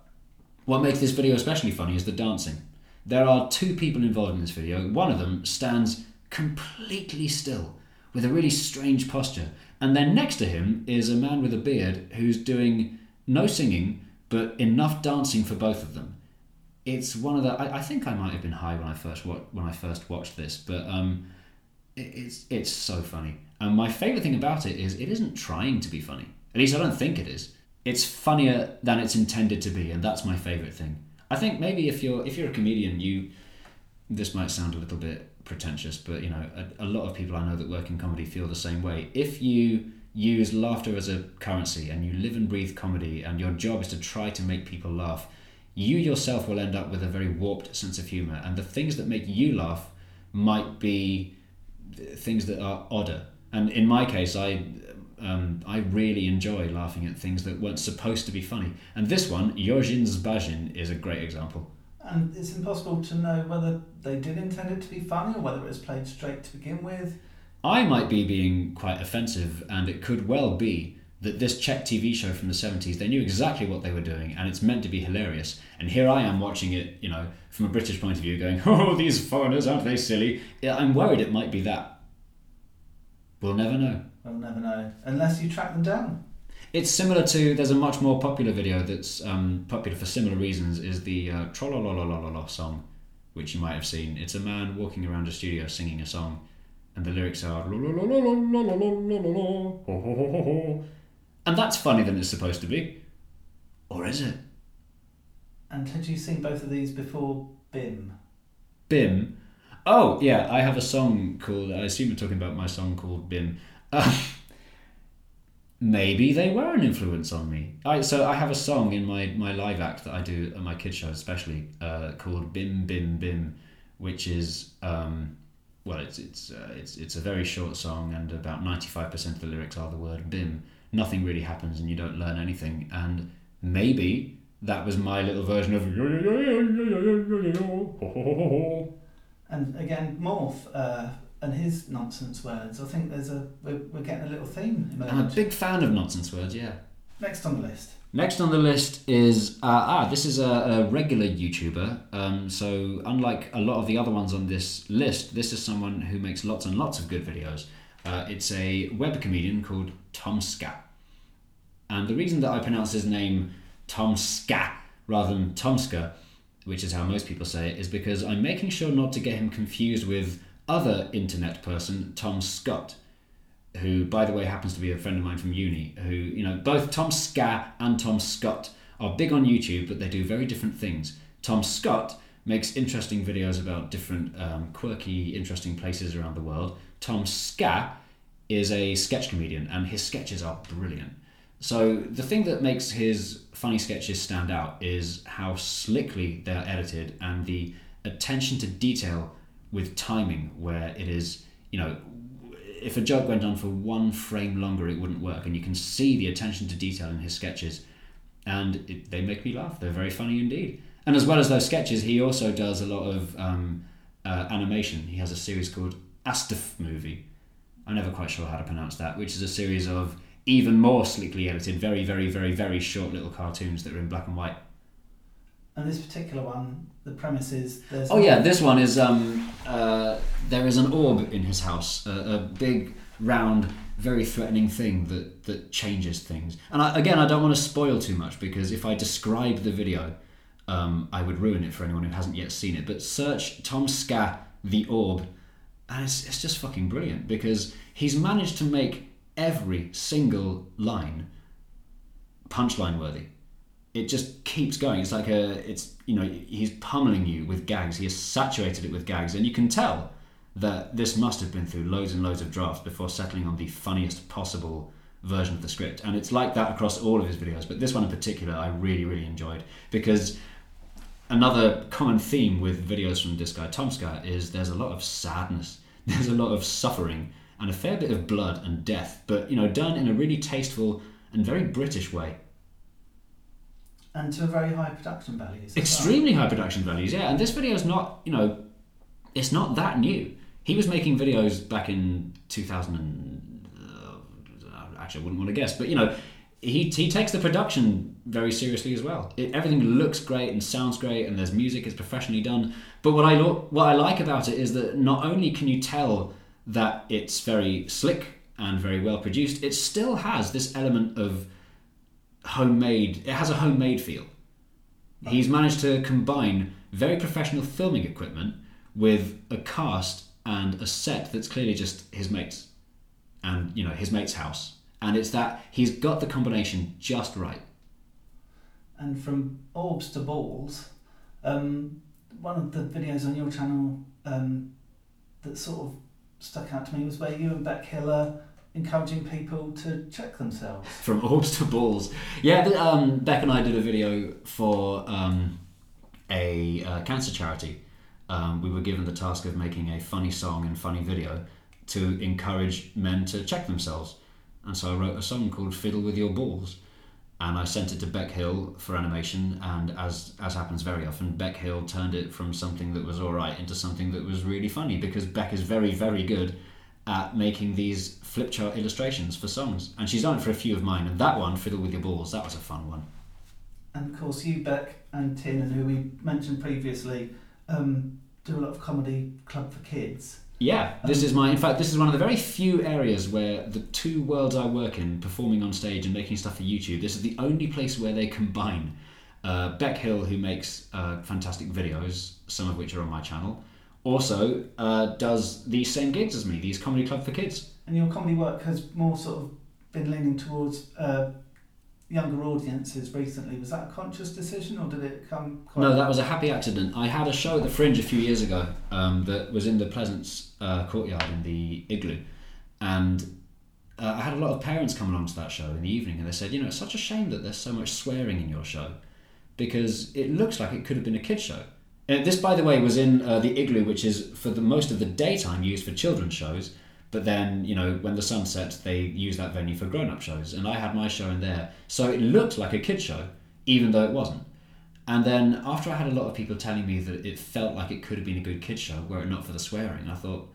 what makes this video especially funny is the dancing. There are two people involved in this video. One of them stands completely still with a really strange posture. And then next to him is a man with a beard who's doing no singing but enough dancing for both of them. It's one of the. I, I think I might have been high when I first wa- when I first watched this, but um, it, it's it's so funny. And my favorite thing about it is it isn't trying to be funny. At least I don't think it is. It's funnier than it's intended to be, and that's my favorite thing. I think maybe if you're if you're a comedian, you this might sound a little bit pretentious, but you know, a, a lot of people I know that work in comedy feel the same way. If you use laughter as a currency and you live and breathe comedy, and your job is to try to make people laugh, you yourself will end up with a very warped sense of humor, and the things that make you laugh might be things that are odder. And in my case, I um, I really enjoy laughing at things that weren't supposed to be funny. And this one, Jožin z bažin, is a great example. And it's impossible to know whether they did intend it to be funny or whether it was played straight to begin with. I might be being quite offensive, and it could well be that this Czech TV show from the 70s, they knew exactly what they were doing, and it's meant to be hilarious. And here I am watching it, you know, from a British point of view, going, oh, these foreigners, aren't they silly? Yeah, I'm worried it might be that. We'll never know. We'll never know. Unless you track them down. It's similar to, there's a much more popular video that's um, popular for similar reasons, is the uh, Trollolololololo song, which you might have seen. It's a man walking around a studio singing a song, and the lyrics are, and that's funnier than it's supposed to be. Or is it? And had you seen both of these before BIM? BIM. Oh, yeah, I have a song called, I assume you're talking about my song called BIM. Uh, maybe they were an influence on me. I, so I have a song in my, my live act that I do at my kids' show, especially, uh, called Bim Bim Bim, which is, um, well, it's, it's, uh, it's, it's a very short song, and about 95% of the lyrics are the word BIM. Nothing really happens, and you don't learn anything. And maybe that was my little version of. And again, Morph uh, and his nonsense words. I think there's a we're, we're getting a little theme I'm a big fan of nonsense words, yeah. Next on the list. Next on the list is uh, ah, this is a, a regular YouTuber. Um, so unlike a lot of the other ones on this list, this is someone who makes lots and lots of good videos. Uh, it's a web comedian called Tom Ska, and the reason that I pronounce his name Tom Ska rather than Tomska, which is how most people say it, is because I'm making sure not to get him confused with other internet person Tom Scott who, by the way, happens to be a friend of mine from uni, who, you know, both Tom Ska and Tom Scott are big on YouTube, but they do very different things. Tom Scott makes interesting videos about different um, quirky, interesting places around the world. Tom Ska is a sketch comedian, and his sketches are brilliant. So, the thing that makes his funny sketches stand out is how slickly they're edited and the attention to detail with timing, where it is, you know, if a joke went on for one frame longer, it wouldn't work. And you can see the attention to detail in his sketches, and it, they make me laugh. They're very funny indeed. And as well as those sketches, he also does a lot of um, uh, animation. He has a series called asdfmovie. I'm never quite sure how to pronounce that, which is a series of even more sleekly edited, very, very, very, very short little cartoons that are in black and white. And this particular one, the premise is there's. Oh yeah, this one is um, uh, there is an orb in his house, a, a big, round, very threatening thing that that changes things. And I, again, I don't want to spoil too much because if I describe the video, um, I would ruin it for anyone who hasn't yet seen it. But search Tom Ska the Orb, and it's it's just fucking brilliant because he's managed to make every single line punchline worthy. It just keeps going. It's like a, it's you know, he's pummeling you with gags. He has saturated it with gags, and you can tell that this must have been through loads and loads of drafts before settling on the funniest possible version of the script. And it's like that across all of his videos, but this one in particular, I really, really enjoyed because another common theme with videos from this guy Tomska is there's a lot of sadness, there's a lot of suffering, and a fair bit of blood and death, but you know, done in a really tasteful and very British way. And to a very high production values. Extremely well. high production values, yeah. And this video is not, you know, it's not that new. He was making videos back in 2000 and, uh, actually I wouldn't want to guess, but you know, he, he takes the production very seriously as well. It, everything looks great and sounds great, and there's music. It's professionally done. But what I lo- what I like about it is that not only can you tell that it's very slick and very well produced, it still has this element of homemade. It has a homemade feel. He's managed to combine very professional filming equipment with a cast and a set that's clearly just his mates, and you know his mate's house and it's that he's got the combination just right. And from orbs to balls, um, one of the videos on your channel um, that sort of stuck out to me was where you and Beck Hill are encouraging people to check themselves. From orbs to balls, yeah. Um, Beck and I did a video for um, a uh, cancer charity. Um, we were given the task of making a funny song and funny video to encourage men to check themselves. And so I wrote a song called Fiddle with Your Balls. And I sent it to Beck Hill for animation, and as as happens very often, Beck Hill turned it from something that was alright into something that was really funny because Beck is very, very good at making these flip chart illustrations for songs. And she's done it for a few of mine, and that one, Fiddle with Your Balls, that was a fun one. And of course, you, Beck, and Tin, and who we mentioned previously, um, do a lot of comedy club for kids. Yeah, this is my. In fact, this is one of the very few areas where the two worlds I work in, performing on stage and making stuff for YouTube, this is the only place where they combine. Uh, Beck Hill, who makes uh, fantastic videos, some of which are on my channel, also uh, does these same gigs as me, these comedy club for kids. And your comedy work has more sort of been leaning towards uh, younger audiences recently. Was that a conscious decision, or did it come? no, that was a happy accident. I had a show at the Fringe a few years ago um, that was in the Pleasance uh, courtyard in the igloo, and uh, I had a lot of parents come along to that show in the evening, and they said, you know, it's such a shame that there's so much swearing in your show, because it looks like it could have been a kids show. And this, by the way, was in uh, the igloo, which is for the most of the daytime used for children's shows but then, you know, when the sun sets, they use that venue for grown up shows. And I had my show in there. So it looked like a kid show, even though it wasn't. And then after I had a lot of people telling me that it felt like it could have been a good kid show were it not for the swearing, I thought,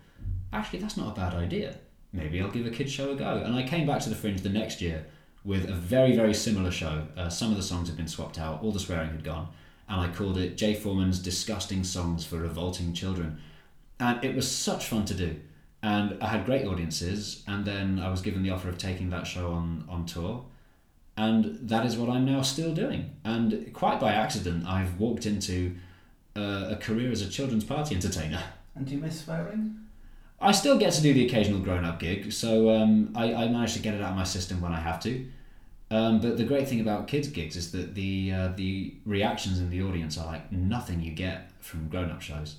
actually, that's not a bad idea. Maybe I'll give a kid show a go. And I came back to the Fringe the next year with a very, very similar show. Uh, some of the songs had been swapped out, all the swearing had gone. And I called it Jay Foreman's Disgusting Songs for Revolting Children. And it was such fun to do and I had great audiences. And then I was given the offer of taking that show on on tour, and that is what I'm now still doing. And quite by accident, I've walked into uh, a career as a children's party entertainer. And do you miss swearing? I still get to do the occasional grown up gig, so um, I, I manage to get it out of my system when I have to. Um, but the great thing about kids gigs is that the uh, the reactions in the audience are like nothing you get from grown up shows.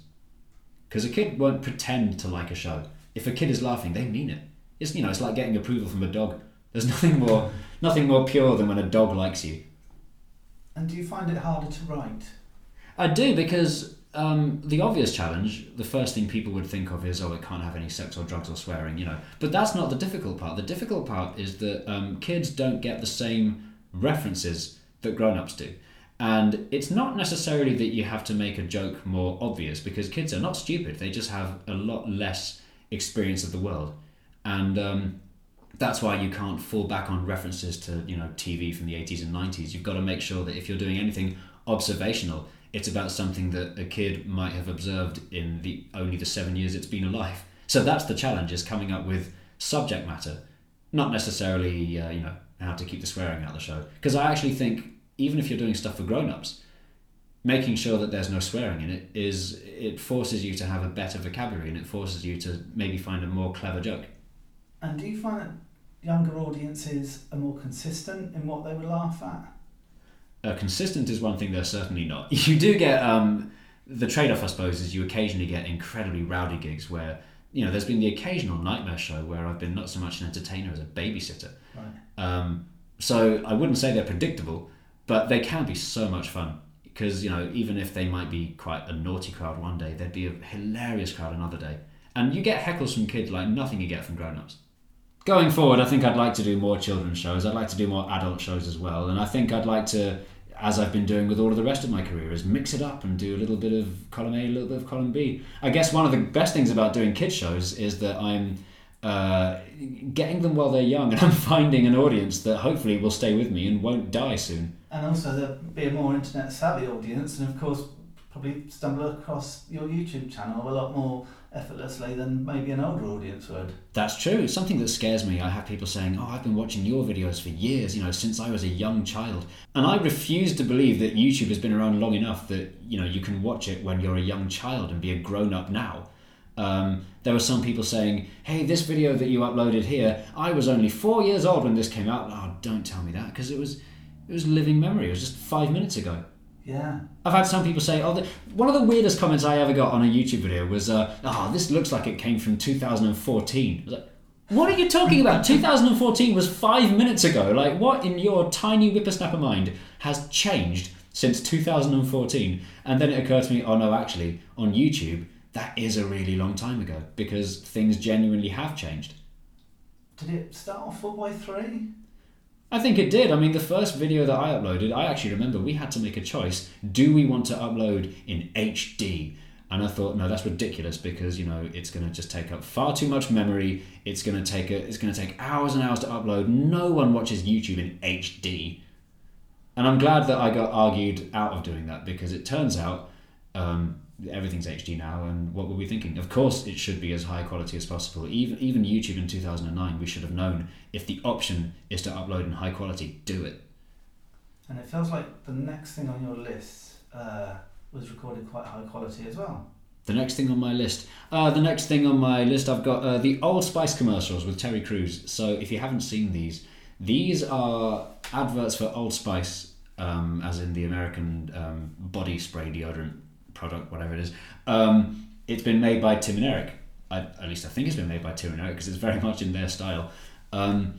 Because a kid won't pretend to like a show if a kid is laughing, they mean it. It's you know, it's like getting approval from a dog. There's nothing more nothing more pure than when a dog likes you. And do you find it harder to write? I do because um, the obvious challenge, the first thing people would think of is, oh, it can't have any sex or drugs or swearing, you know. But that's not the difficult part. The difficult part is that um, kids don't get the same references that grown ups do. And it's not necessarily that you have to make a joke more obvious because kids are not stupid. They just have a lot less experience of the world, and um, that's why you can't fall back on references to you know TV from the eighties and nineties. You've got to make sure that if you're doing anything observational, it's about something that a kid might have observed in the only the seven years it's been alive. So that's the challenge: is coming up with subject matter, not necessarily uh, you know how to keep the swearing out of the show. Because I actually think even if you're doing stuff for grown-ups, making sure that there's no swearing in it is it forces you to have a better vocabulary and it forces you to maybe find a more clever joke. And do you find that younger audiences are more consistent in what they would laugh at? Uh, consistent is one thing they're certainly not. You do get um, the trade-off, I suppose, is you occasionally get incredibly rowdy gigs where you know there's been the occasional nightmare show where I've been not so much an entertainer as a babysitter. Right. Um, so I wouldn't say they're predictable, but they can be so much fun because you know even if they might be quite a naughty crowd one day, they'd be a hilarious crowd another day. And you get heckles from kids like nothing you get from grown-ups. Going forward, I think I'd like to do more children's shows. I'd like to do more adult shows as well, and I think I'd like to, as I've been doing with all of the rest of my career, is mix it up and do a little bit of column A, a little bit of column B. I guess one of the best things about doing kids shows is that I'm uh, getting them while they're young, and I'm finding an audience that hopefully will stay with me and won't die soon. And also there'll be a more internet savvy audience, and of course probably stumble across your YouTube channel a lot more effortlessly than maybe an older audience would. That's true. It's Something that scares me. I have people saying, "Oh, I've been watching your videos for years, you know, since I was a young child." And I refuse to believe that YouTube has been around long enough that, you know, you can watch it when you're a young child and be a grown-up now. Um, there were some people saying, "Hey, this video that you uploaded here, I was only 4 years old when this came out." Oh, don't tell me that because it was it was living memory. It was just 5 minutes ago. Yeah. I've had some people say, "Oh, the, one of the weirdest comments I ever got on a YouTube video was, uh, oh, this looks like it came from 2014." I was like, "What are you talking about? 2014 was five minutes ago. Like, what in your tiny whippersnapper mind has changed since 2014?" And then it occurred to me, "Oh no, actually, on YouTube, that is a really long time ago because things genuinely have changed." Did it start off four by three? I think it did. I mean, the first video that I uploaded, I actually remember we had to make a choice. Do we want to upload in HD? And I thought, no, that's ridiculous because you know it's going to just take up far too much memory. It's going to take a, it's going to take hours and hours to upload. No one watches YouTube in HD. And I'm glad that I got argued out of doing that because it turns out um, everything's HD now, and what were we thinking? Of course, it should be as high quality as possible. Even even YouTube in 2009, we should have known if the option is to upload in high quality, do it. And it feels like the next thing on your list uh, was recorded quite high quality as well. The next thing on my list, uh, the next thing on my list, I've got uh, the Old Spice commercials with Terry Crews. So if you haven't seen these, these are adverts for Old Spice, um, as in the American um, body spray deodorant product, whatever it is. Um, it's been made by Tim and Eric. I, at least I think it's been made by Tim and Eric because it's very much in their style. Um,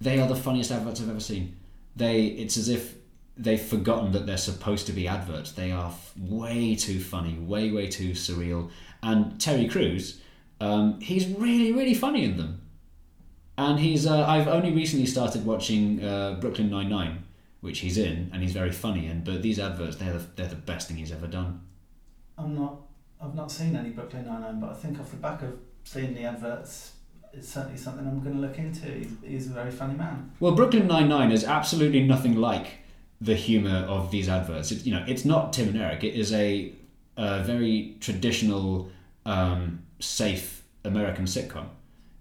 they are the funniest adverts I've ever seen. They, it's as if they've forgotten that they're supposed to be adverts. They are f- way too funny, way way too surreal. And Terry Crews, um, he's really really funny in them. And he's uh, I've only recently started watching uh, Brooklyn Nine Nine, which he's in, and he's very funny in. But these adverts, they're the, they're the best thing he's ever done. I'm not. I've not seen any Brooklyn Nine Nine, but I think off the back of seeing the adverts, it's certainly something I'm going to look into. He's, he's a very funny man. Well, Brooklyn Nine Nine is absolutely nothing like the humor of these adverts. It, you know, it's not Tim and Eric. It is a, a very traditional, um, safe American sitcom.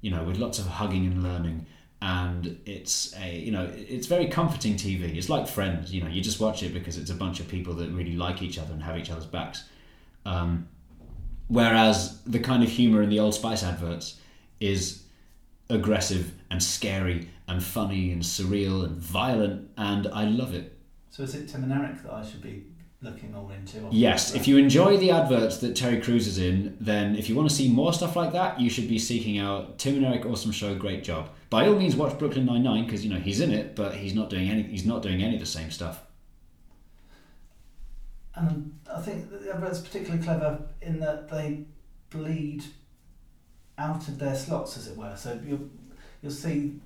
You know, with lots of hugging and learning, and it's a you know it's very comforting TV. It's like Friends. You know, you just watch it because it's a bunch of people that really like each other and have each other's backs. Um, whereas the kind of humor in the Old Spice adverts is aggressive and scary and funny and surreal and violent, and I love it. So is it Tim and Eric that I should be looking all into? Yes, if you enjoy the adverts that Terry Crews is in, then if you want to see more stuff like that, you should be seeking out Tim and Eric Awesome Show. Great job. By all means, watch Brooklyn Nine Nine because you know he's in it, but he's not doing any. He's not doing any of the same stuff. And I think that the adverts particularly clever in that they bleed out of their slots, as it were. So you'll, you'll see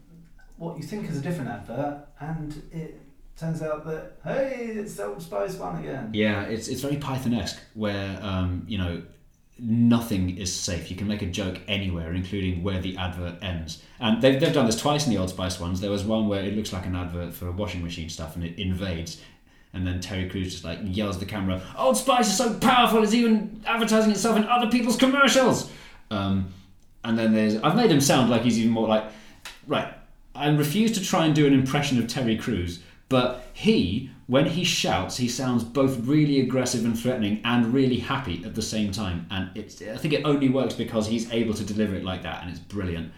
what you think is a different advert, and it turns out that, hey, it's the Old Spice one again. Yeah, it's it's very Python-esque where um, you know nothing is safe. You can make a joke anywhere, including where the advert ends. And they've, they've done this twice in the Old Spice ones. There was one where it looks like an advert for a washing machine stuff and it invades. And then Terry Crews just like yells at the camera, Old Spice is so powerful, it's even advertising itself in other people's commercials. Um, and then there's, I've made him sound like he's even more like, right, I refuse to try and do an impression of Terry Crews, But he, when he shouts, he sounds both really aggressive and threatening and really happy at the same time. And it's, I think it only works because he's able to deliver it like that, and it's brilliant.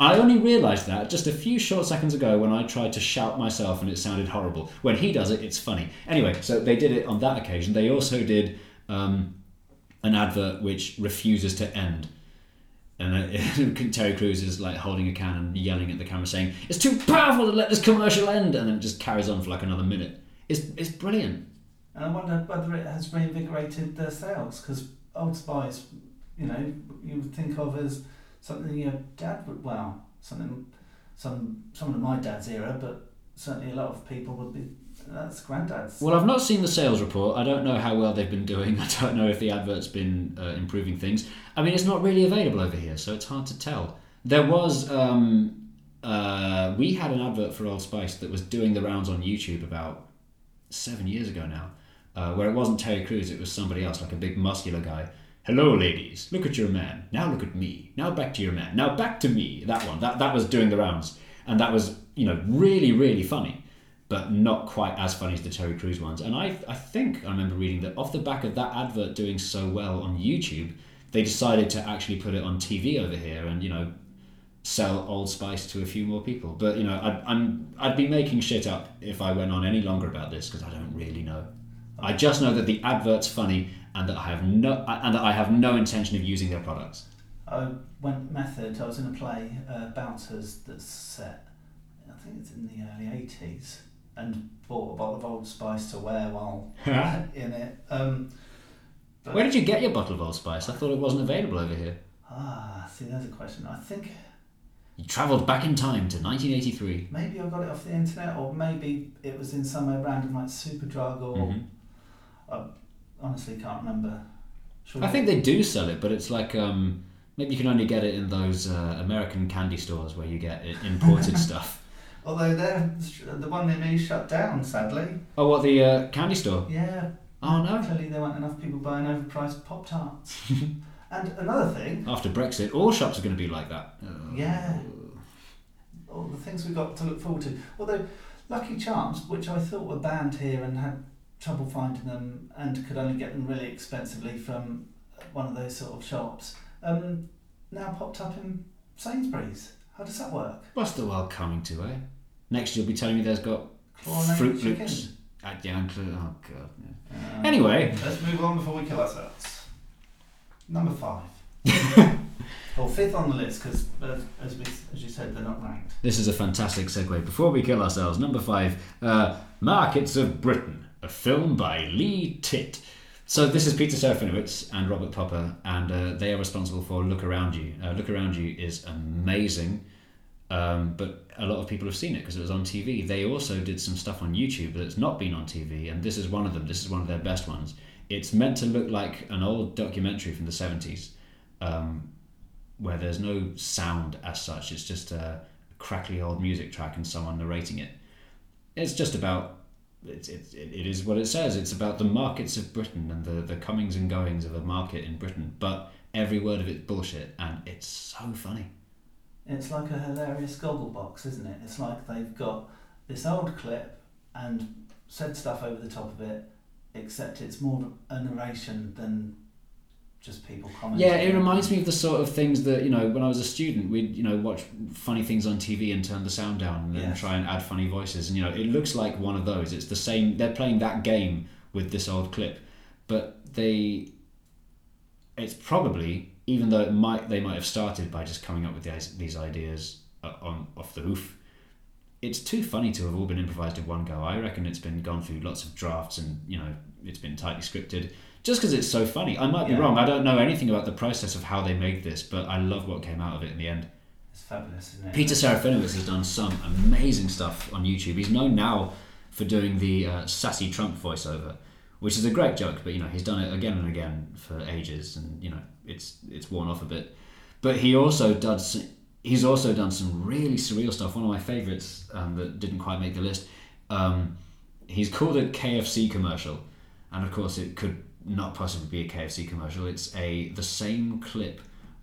I only realised that just a few short seconds ago when I tried to shout myself and it sounded horrible. When he does it, it's funny. Anyway, so they did it on that occasion. They also did um, an advert which refuses to end. And uh, Terry Crews is like holding a can and yelling at the camera, saying, "It's too powerful to let this commercial end," and then it just carries on for like another minute. It's it's brilliant. And I wonder whether it has reinvigorated their sales because Old Spice, you know, you would think of as something your dad would well, something some someone of my dad's era, but certainly a lot of people would be. That's granddad's. Well, I've not seen the sales report. I don't know how well they've been doing. I don't know if the advert's been uh, improving things. I mean, it's not really available over here, so it's hard to tell. There was. Um, uh, we had an advert for Old Spice that was doing the rounds on YouTube about seven years ago now, uh, where it wasn't Terry Crews, it was somebody else, like a big muscular guy. Hello, ladies. Look at your man. Now look at me. Now back to your man. Now back to me. That one. That that was doing the rounds, and that was you know really really funny but not quite as funny as the Terry Crews ones. And I, I think I remember reading that off the back of that advert doing so well on YouTube, they decided to actually put it on TV over here and you know sell Old Spice to a few more people. But you know, I'd, I'm I'd be making shit up if I went on any longer about this because I don't really know. I just know that the advert's funny and that I have no and that I have no intention of using their products. I went method. I was in a play, uh, Bouncers, that's set. I think it's in the early eighties and bought a bottle of Old Spice to wear while in it. Um, Where did you get your bottle of Old Spice? I thought it wasn't available over here. Ah, see, there's a question. I think You travelled back in time to 1983. maybe I got it off the internet, or maybe it was in somewhere random like Superdrug, or Mhm. I honestly can't remember. I think they do sell it, but it's like um, maybe you can only get it in those uh, American candy stores where you get imported stuff. Although they're the one near me shut down, sadly. Oh, what the uh, candy store? Yeah. Oh no! Clearly, there weren't enough people buying overpriced Pop Tarts. and another thing, After Brexit, all shops are going to be like that. Uh, Yeah. all the things we've got to look forward to. Although Lucky Charms, which I thought were banned here and had trouble finding them and could only get them really expensively from one of those sort of shops, um, now popped up in Sainsbury's. How does that work? What's the world coming to, eh? Next, you'll be telling me there's got Chlorinated Fruit chicken. Loops. Uh, yeah, include- oh god. yeah. Uh, Anyway, Let's move on before we kill ourselves. Number five. or fifth on the list because, uh, as, we, as you said, they're not ranked. this is a fantastic segue. Before we kill ourselves, number five, uh, Markets of Britain, a film by Lee Titt. So this is Peter Serafinowicz and Robert Popper, and uh, they are responsible for Look Around You. Uh, Look Around You is amazing, um, but a lot of people have seen it because it was on TV. They also did some stuff on YouTube that's not been on TV, and this is one of them. This is one of their best ones. It's meant to look like an old documentary from the 70s, um, where there's no sound as such. It's just a crackly old music track and someone narrating it. It's just about it's, it it is what it says. It's about the markets of Britain and the, the comings and goings of a market in Britain. But every word of it's bullshit, and it's so funny. It's like a hilarious goggle box, isn't it? It's like they've got this old clip and said stuff over the top of it, except it's more a narration than just people commenting. Yeah, it reminds me of the sort of things that you know when I was a student, we'd you know watch funny things on TV and turn the sound down and then Yes. try and add funny voices. And you know, it looks like one of those. It's the same. They're playing that game with this old clip, but they. It's probably even though it might they might have started by just coming up with these these ideas uh, on off the hoof. It's too funny to have all been improvised in one go. I reckon it's been gone through lots of drafts and you know it's been tightly scripted just because it's so funny. I might be Yeah. wrong. I don't know anything about the process of how they made this, but I love what came out of it in the end. It's fabulous, isn't it? Peter Serafinowicz has done some amazing stuff on YouTube. He's known now for doing the uh, sassy Trump voiceover, which is a great joke, but you know he's done it again and again for ages, and you know it's it's worn off a bit. But he also does he's also done some really surreal stuff. One of my favourites um, that didn't quite make the list. Um, he's called it KFC commercial, and of course it could not possibly be a KFC commercial. It's a the same clip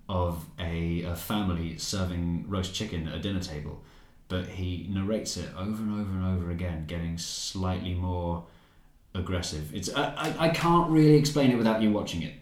of a, a family serving roast chicken at a dinner table, but he narrates it over and over and over again, getting slightly more aggressive. It's I, I, I can't really explain it without you watching it.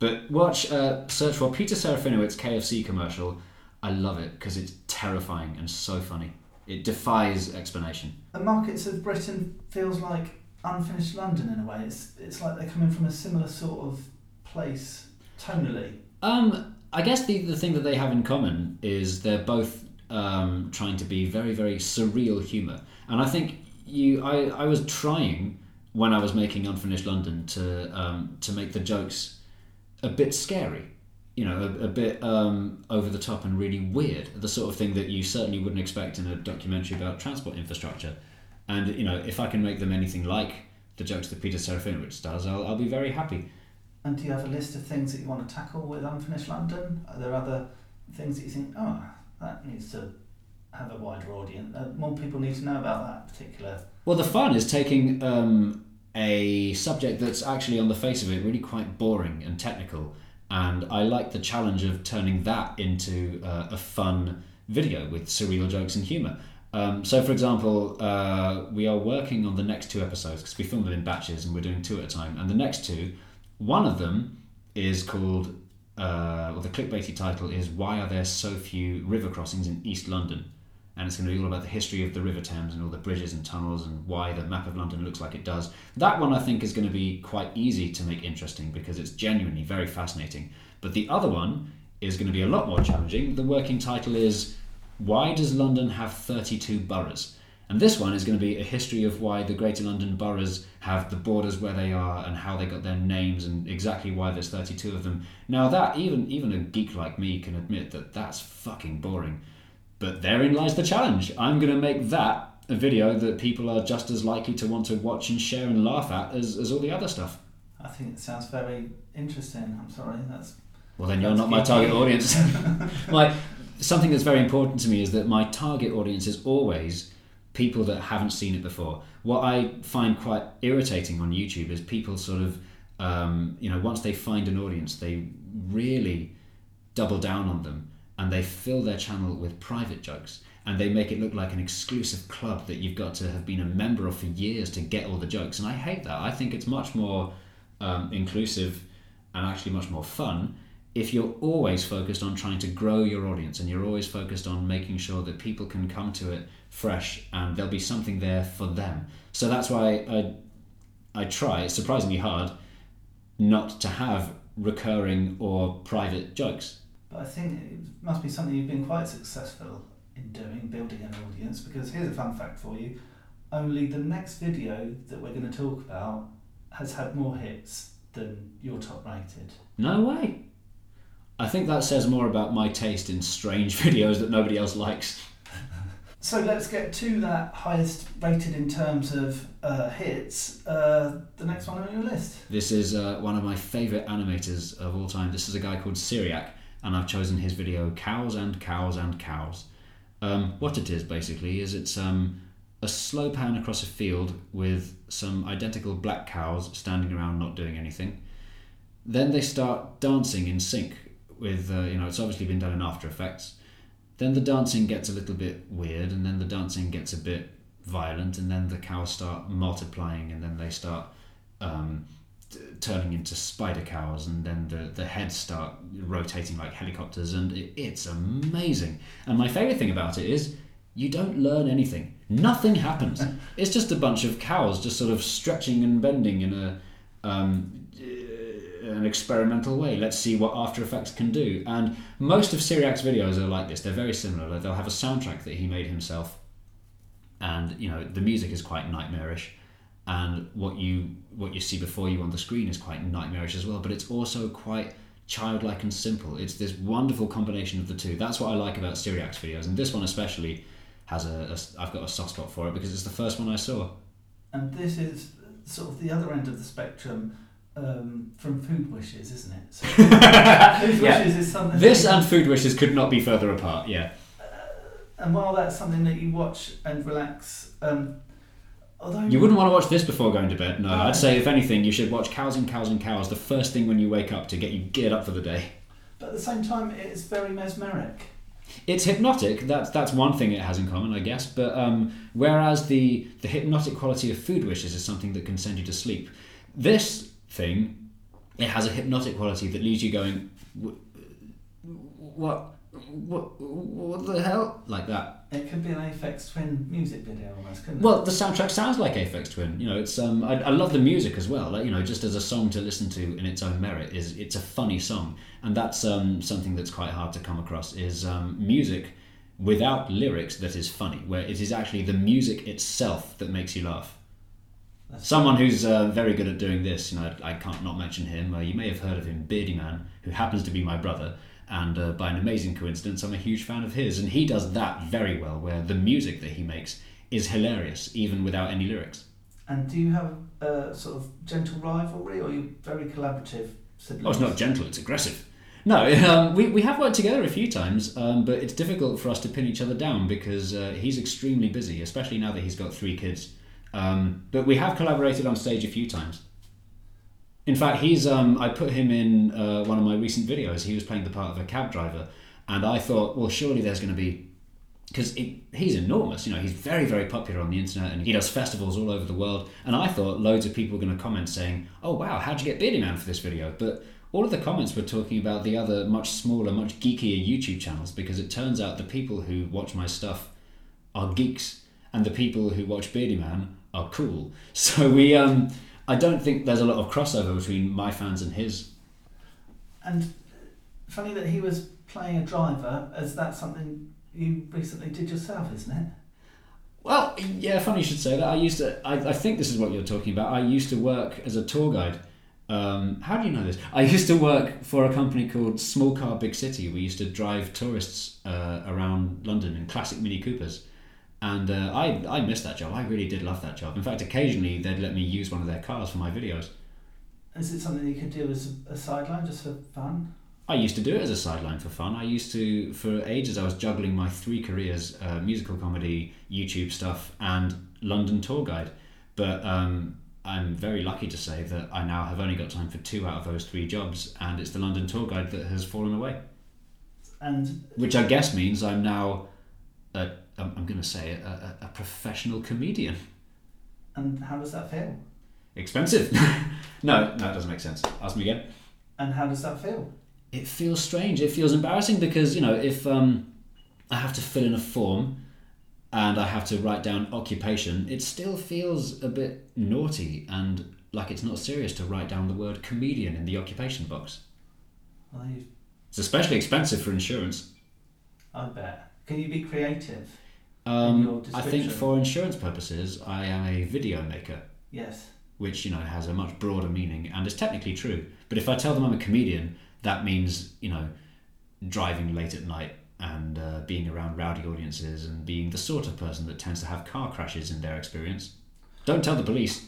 But watch, uh, search for Peter Serafinowicz KFC commercial. I love it because it's terrifying and so funny. It defies explanation. The markets of Britain feels like unfinished London in a way. It's it's like they're coming from a similar sort of place tonally. Um, I guess the, the thing that they have in common is they're both um, trying to be very, very surreal humour. And I think you, I, I was trying when I was making Unfinished London to um, to make the jokes a bit scary, you know, a, a bit um, over the top and really weird. The sort of thing that you certainly wouldn't expect in a documentary about transport infrastructure. And you know, if I can make them anything like the jokes that Peter Serafinowicz does, I'll, I'll be very happy. And do you have a list of things that you want to tackle with Unfinished London? Are there other things that you think, oh, that needs to have a wider audience? Uh, more people need to know about that particular. Well, the fun is taking um, a subject that's actually on the face of it really quite boring and technical, and I like the challenge of turning that into uh, a fun video with surreal jokes and humour. Um, so, for example, uh, we are working on the next two episodes because we film them in batches and we're doing two at a time. And the next two, one of them is called, uh, well, the clickbaity title is Why Are There So Few River Crossings in East London? And it's going to be all about the history of the River Thames and all the bridges and tunnels and why the map of London looks like it does. That one I think is going to be quite easy to make interesting because it's genuinely very fascinating. But the other one is going to be a lot more challenging. The working title is why does London have 32 boroughs? And this one is going to be a history of why the Greater London boroughs have the borders where they are and how they got their names and exactly why there's 32 of them. Now that even even a geek like me can admit that that's fucking boring. But therein lies the challenge. I'm going to make that a video that people are just as likely to want to watch and share and laugh at as, as all the other stuff. I think it sounds very interesting. I'm sorry, that's. Well, then you're not my target audience. my something that's very important to me is that my target audience is always people that haven't seen it before. What I find quite irritating on YouTube is people sort of, um, you know, once they find an audience, they really double down on them and they fill their channel with private jokes and they make it look like an exclusive club that you've got to have been a member of for years to get all the jokes. And I hate that. I think it's much more um, inclusive and actually much more fun if you're always focused on trying to grow your audience and you're always focused on making sure that people can come to it fresh and there'll be something there for them. So that's why I, I try, it's surprisingly hard, not to have recurring or private jokes. But I think it must be something you've been quite successful in doing, building an audience, because here's a fun fact for you. Only the next video that we're going to talk about has had more hits than your top rated. No way. I think that says more about my taste in strange videos that nobody else likes. So let's get to that highest rated in terms of uh, hits. Uh, the next one on your list. This is uh, one of my favourite animators of all time. This is a guy called Cyriak, and I've chosen his video Cows and Cows and Cows. Um, what it is basically is it's um, a slow pan across a field with some identical black cows standing around not doing anything. Then they start dancing in sync with uh, you know it's obviously been done in After Effects. Then the dancing gets a little bit weird, and then the dancing gets a bit violent, and then the cows start multiplying, and then they start um, turning into spider cows, and then the the heads start rotating like helicopters, and it, it's amazing. And my favorite thing about it is you don't learn anything. Nothing happens. it's just a bunch of cows just sort of stretching and bending in a um, an experimental way. Let's see what After Effects can do. And most of Cyriak's videos are like this. They're very similar. They'll have a soundtrack that he made himself, and you know the music is quite nightmarish, and what you what you see before you on the screen is quite nightmarish as well. But it's also quite childlike and simple. It's this wonderful combination of the two. That's what I like about Cyriak's videos, and this one especially has a, a. I've got a soft spot for it because it's the first one I saw. And this is sort of the other end of the spectrum um, from Food Wishes, isn't it? So, food Yeah. Wishes is something. This and Food Wishes could not be further apart. Yeah. and while that's something that you watch and relax, um, although You wouldn't want to watch this before going to bed. No. I'd say if anything, you should watch Cows and Cows and Cows the first thing when you wake up to get you geared up for the day. but at the same time, it's very mesmeric. It's hypnotic. That's that's one thing it has in common, I guess. But um, whereas the the hypnotic quality of food wishes is something that can send you to sleep, this thing it has a hypnotic quality that leaves you going, what, what, what the hell, like that. It could be an Aphex Twin music video almost, couldn't it? Well, the soundtrack sounds like Aphex Twin. You know, it's um, I, I love the music as well. Like you know, just as a song to listen to in its own merit is it's a funny song, and that's um, something that's quite hard to come across. Is um, music without lyrics that is funny, where it is actually the music itself that makes you laugh. That's Someone who's uh, very good at doing this, you know, I can't not mention him. Uh, you may have heard of him, Beardyman, who happens to be my brother, and uh, by an amazing coincidence, I'm a huge fan of his, and he does that very well, where the music that he makes is hilarious, even without any lyrics. And do you have a sort of gentle rivalry, or are you very collaborative siblings? Oh, it's not gentle; it's aggressive. No, um, we, we have worked together a few times, um, but it's difficult for us to pin each other down because uh, he's extremely busy, especially now that he's got three kids. Um, but we have collaborated on stage a few times. In fact, he's um, I put him in uh, one of my recent videos. He was playing the part of a cab driver, and I thought, well, surely there's going to be because he's enormous. You know, he's very, very popular on the internet, and he does festivals all over the world. And I thought loads of people were going to comment saying, "Oh wow, how'd you get Beardyman for this video?" But all of the comments were talking about the other, much smaller, much geekier YouTube channels because it turns out the people who watch my stuff are geeks, and the people who watch Beardyman are cool. So we, um, I don't think there's a lot of crossover between my fans and his. And funny that he was playing a driver. Is that something you recently did yourself? Isn't it? Well, yeah, funny you should say that. I used to. I, I think this is what you're talking about. I used to work as a tour guide. Um, how do you know this? I used to work for a company called Small Car Big City. We used to drive tourists uh, around London in classic Mini Coopers. And uh, I, I missed that job. I really did love that job. In fact, occasionally they'd let me use one of their cars for my videos. Is it something you could do as a, sideline just for fun? I used to do it as a sideline for fun. I used to, for ages, I was juggling my three careers uh, musical comedy, YouTube stuff, and London tour guide. But um, I'm very lucky to say that I now have only got time for two out of those three jobs, and it's the London tour guide that has fallen away. And Which I guess means I'm now, a, I'm, I'm going to say, a, a, a professional comedian. and how does that feel? Expensive. no, no, it doesn't make sense. Ask me again. And how does that feel? it feels strange. It feels embarrassing because you know if um, I have to fill in a form and I have to write down occupation, it still feels a bit naughty and like it's not serious to write down the word comedian in the occupation box. Well, It's especially expensive for insurance. I bet. Can you be creative? Um, I think for insurance purposes, I am a video maker, Yes. which you know has a much broader meaning and is technically true. But if I tell them I'm a comedian, that means you know driving late at night and uh, being around rowdy audiences and being the sort of person that tends to have car crashes in their experience. Don't tell the police.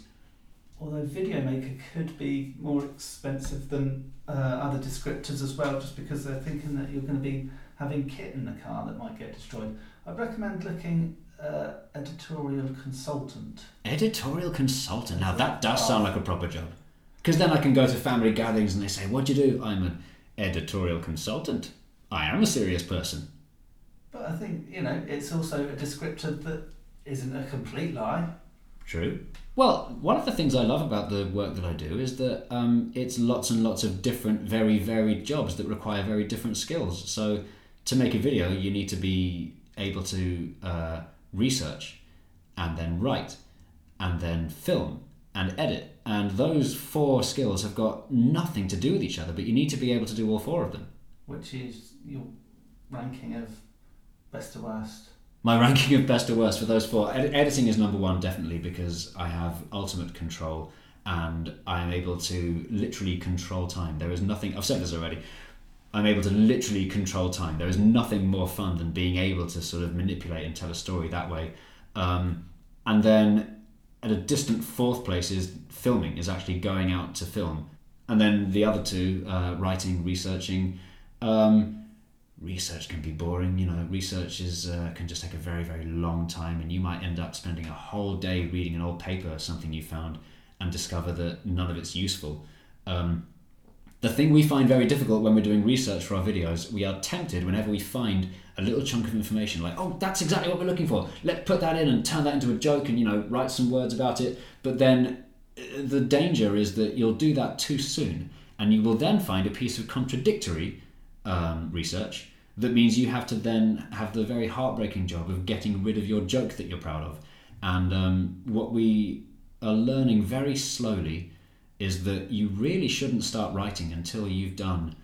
Although video maker could be more expensive than uh, other descriptors as well, just because they're thinking that you're going to be having kit in the car that might get destroyed. I'd recommend looking uh, editorial consultant. Editorial consultant. Now that does sound like a proper job. Because then I can go to family gatherings and they say, "What do you do?" I'm an editorial consultant. I am a serious person. But I think you know it's also a descriptor that isn't a complete lie. True. Well, one of the things I love about the work that I do is that um, it's lots and lots of different, very varied jobs that require very different skills. So, to make a video, you need to be able to uh, research and then write and then film and edit. And those four skills have got nothing to do with each other, but you need to be able to do all four of them. which is your ranking of best to worst. My ranking of best to worst for those four. Ed- editing is number one, definitely, because I have ultimate control and I am able to literally control time. There is nothing, I've said this already, I'm able to literally control time. There is nothing more fun than being able to sort of manipulate and tell a story that way. Um, and then at a distant fourth place is filming, is actually going out to film. And then the other two, uh, writing, researching. Um, research can be boring. You know, research is uh, can just take a very very long time, and you might end up spending a whole day reading an old paper or something you found, and discover that none of it's useful. Um, the thing we find very difficult when we're doing research for our videos, we are tempted whenever we find a little chunk of information like, oh, that's exactly what we're looking for. Let's put that in and turn that into a joke and, you know, write some words about it. But then uh, the danger is that you'll do that too soon and you will then find a piece of contradictory um, research that means you have to then have the very heartbreaking job of getting rid of your joke that you're proud of. And um, what we are learning very slowly is that you really shouldn't start writing until you've done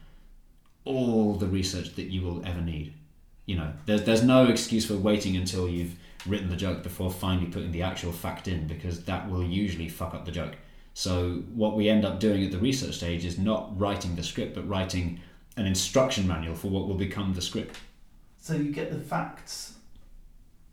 all the research that you will ever need. You know, there's, there's no excuse for waiting until you've written the joke before finally putting the actual fact in because that will usually fuck up the joke. So, what we end up doing at the research stage is not writing the script, but writing an instruction manual for what will become the script. So you get the facts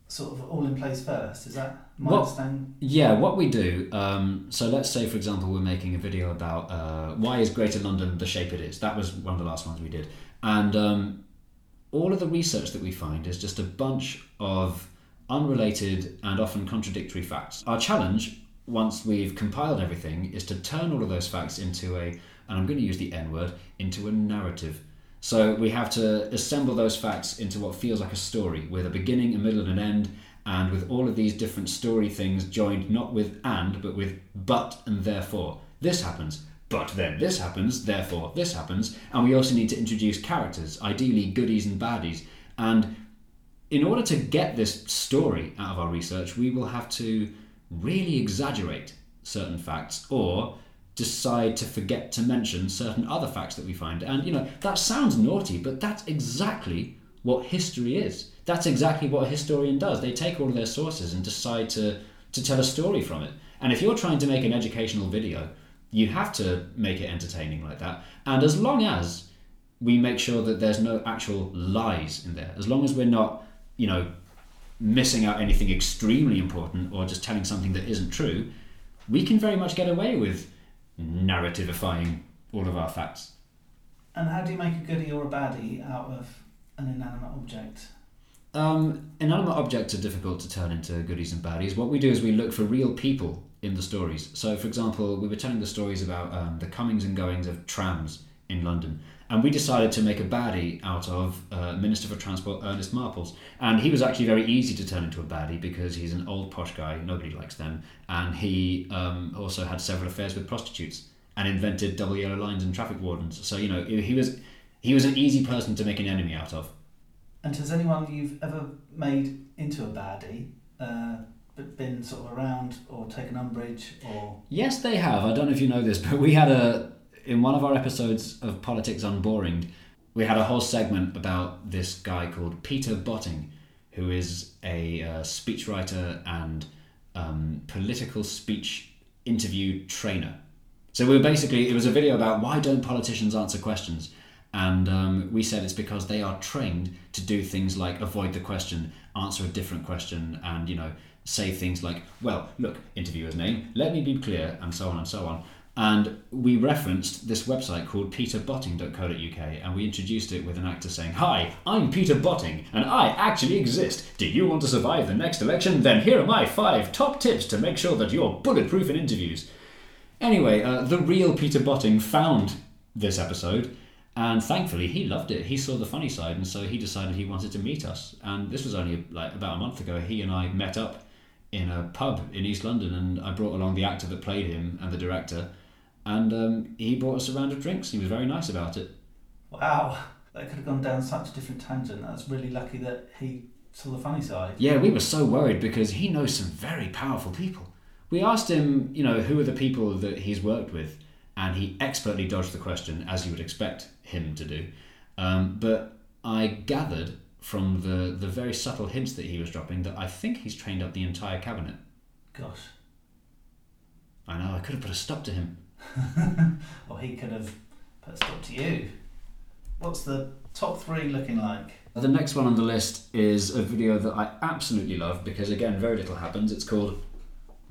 sort of all in place first. Is that my What- understanding? Yeah, what we do. Um, so let's say, for example, we're making a video about uh, why is Greater London the shape it is. That was one of the last ones we did, and um, all of the research that we find is just a bunch of unrelated and often contradictory facts. Our challenge, once we've compiled everything, is to turn all of those facts into a, and I'm going to use the N word, into a narrative. So we have to assemble those facts into what feels like a story with a beginning, a middle, and an end, and with all of these different story things joined not with and, but with but and therefore. This happens, but then this happens, therefore this happens, and we also need to introduce characters, ideally goodies and baddies. And in order to get this story out of our research, we will have to really exaggerate certain facts or decide to forget to mention certain other facts that we find. And you know, that sounds naughty, but that's exactly what history is. That's exactly what a historian does. They take all of their sources and decide to, to tell a story from it. And if you're trying to make an educational video, you have to make it entertaining like that. And as long as we make sure that there's no actual lies in there, as long as we're not, you know, missing out anything extremely important or just telling something that isn't true, we can very much get away with narrativifying all of our facts. And how do you make a goodie or a baddie out of an inanimate object? Um, inanimate objects are difficult to turn into goodies and baddies. What we do is we look for real people in the stories. So, for example, we were telling the stories about um, the comings and goings of trams in London, and we decided to make a baddie out of uh, Minister for Transport Ernest Marples. And he was actually very easy to turn into a baddie because he's an old posh guy, nobody likes them, and he um, also had several affairs with prostitutes and invented double yellow lines and traffic wardens. So, you know, he was he was an easy person to make an enemy out of. And has anyone you've ever made into a baddie uh, but been sort of around or taken umbrage or Yes, they have. I don't know if you know this, but we had a in one of our episodes of Politics Unboring, we had a whole segment about this guy called Peter Botting, who is a uh, speechwriter and um, political speech interview trainer. So we were basically it was a video about why don't politicians answer questions, and um, we said it's because they are trained to do things like avoid the question, answer a different question, and you know say things like, well, look, interviewer's name, let me be clear, and so on and so on. And we referenced this website called peterbotting.co.uk and we introduced it with an actor saying, Hi, I'm Peter Botting and I actually exist. Do you want to survive the next election? Then here are my five top tips to make sure that you're bulletproof in interviews. Anyway, uh, the real Peter Botting found this episode and thankfully he loved it. He saw the funny side and so he decided he wanted to meet us. And this was only like about a month ago. He and I met up in a pub in East London and I brought along the actor that played him and the director and um, he brought us a round of drinks. He was very nice about it. wow, that could have gone down such a different tangent. That's really lucky that he saw the funny side. Yeah, we were so worried because he knows some very powerful people. We asked him, you know, who are the people that he's worked with, and he expertly dodged the question, as you would expect him to do. Um, but I gathered from the, the very subtle hints that he was dropping that I think he's trained up the entire cabinet. Gosh. I know, I could have put a stop to him. Or he could have put a stop to you. What's the top three looking like? The next one on the list is a video that I absolutely love because, again, very little happens. It's called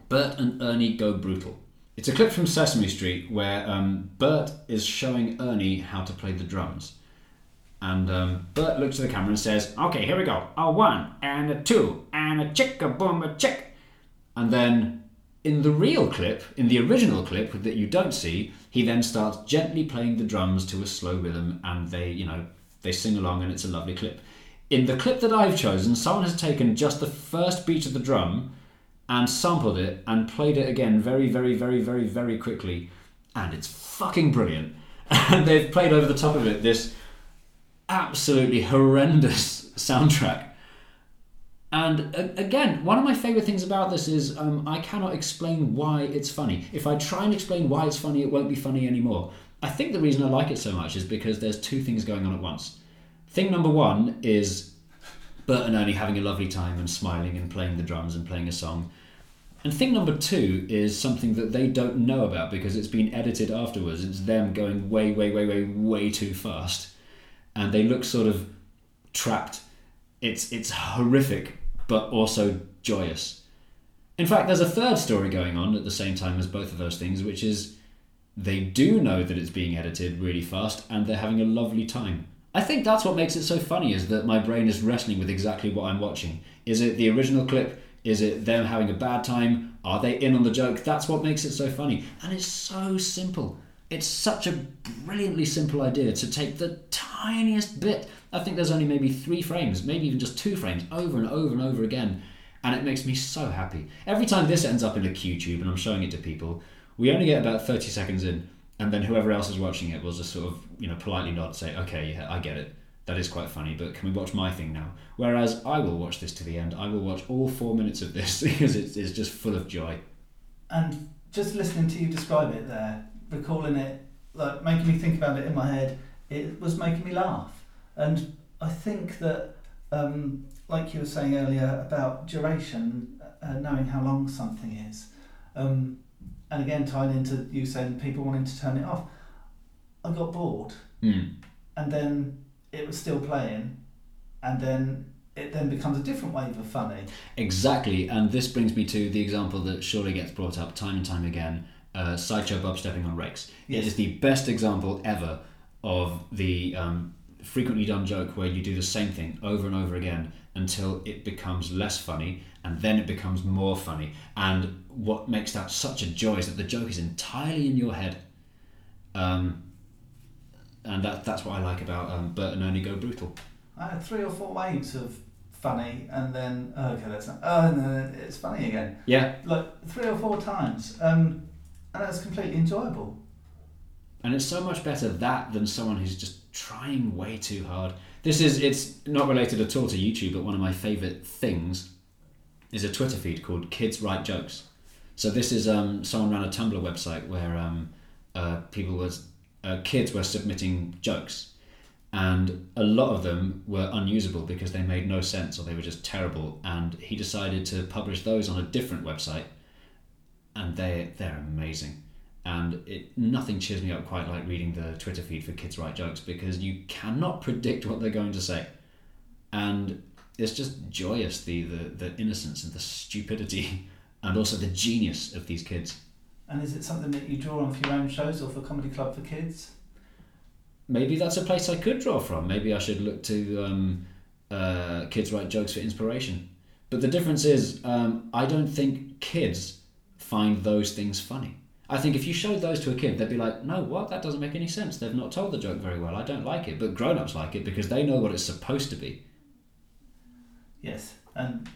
Bert and Ernie Go Brutal. It's a clip from Sesame Street where um, Bert is showing Ernie how to play the drums. And um, Bert looks at the camera and says, Okay, here we go. A one, and a two, and a chick, a boom, a chick. And then in the real clip, in the original clip that you don't see, he then starts gently playing the drums to a slow rhythm and they, you know, they sing along and it's a lovely clip. In the clip that I've chosen, someone has taken just the first beat of the drum and sampled it and played it again very, very, very, very, very quickly, and it's fucking brilliant. And they've played over the top of it this absolutely horrendous soundtrack. And again, one of my favourite things about this is um, I cannot explain why it's funny. If I try and explain why it's funny, it won't be funny anymore. I think the reason I like it so much is because there's two things going on at once. Thing number one is Bert and Ernie having a lovely time and smiling and playing the drums and playing a song. And thing number two is something that they don't know about because it's been edited afterwards. It's them going way, way, way, way, way too fast. And they look sort of trapped. It's, it's horrific, but also joyous. In fact, there's a third story going on at the same time as both of those things, which is they do know that it's being edited really fast and they're having a lovely time. I think that's what makes it so funny is that my brain is wrestling with exactly what I'm watching. Is it the original clip? Is it them having a bad time? Are they in on the joke? That's what makes it so funny. And it's so simple. It's such a brilliantly simple idea to take the tiniest bit. I think there's only maybe three frames, maybe even just two frames, over and over and over again. And it makes me so happy. Every time this ends up in a QTube and I'm showing it to people, we only get about 30 seconds in. And then whoever else is watching it will just sort of, you know, politely nod, say, okay, yeah, I get it that is quite funny, but can we watch my thing now? Whereas I will watch this to the end. I will watch all four minutes of this because it's, it's just full of joy. And just listening to you describe it there, recalling it, like making me think about it in my head, it was making me laugh. And I think that, um, like you were saying earlier about duration, uh, knowing how long something is, um, and again tying into you saying people wanting to turn it off, I got bored. Mm. And then it was still playing, and then it then becomes a different wave of funny. Exactly, and this brings me to the example that surely gets brought up time and time again uh, Sideshow Bob stepping on rakes. Yes. It is the best example ever of the um, frequently done joke where you do the same thing over and over again until it becomes less funny and then it becomes more funny. And what makes that such a joy is that the joke is entirely in your head. Um, and that, that's what I like about um, Bert and Ernie Go Brutal. I had three or four waves of funny, and then oh, okay, that's not, oh, and then it's funny again. Yeah, Like three or four times, um, and that's completely enjoyable. and it's so much better that than someone who's just trying way too hard. This is it's not related at all to YouTube, but one of my favorite things is a Twitter feed called Kids Write Jokes. So this is um, someone ran a Tumblr website where um, uh, people was uh, kids were submitting jokes, and a lot of them were unusable because they made no sense or they were just terrible. And he decided to publish those on a different website, and they they're amazing. And it nothing cheers me up quite like reading the Twitter feed for Kids Write Jokes because you cannot predict what they're going to say, and it's just joyous the the, the innocence and the stupidity and also the genius of these kids. And is it something that you draw on for your own shows or for Comedy Club for Kids? maybe that's a place I could draw from. Maybe I should look to um, uh, kids write jokes for inspiration. But the difference is, um, I don't think kids find those things funny. I think if you showed those to a kid, they'd be like, "No, what? That doesn't make any sense. They've not told the joke very well. I don't like it." But grown-ups like it because they know what it's supposed to be. Yes, and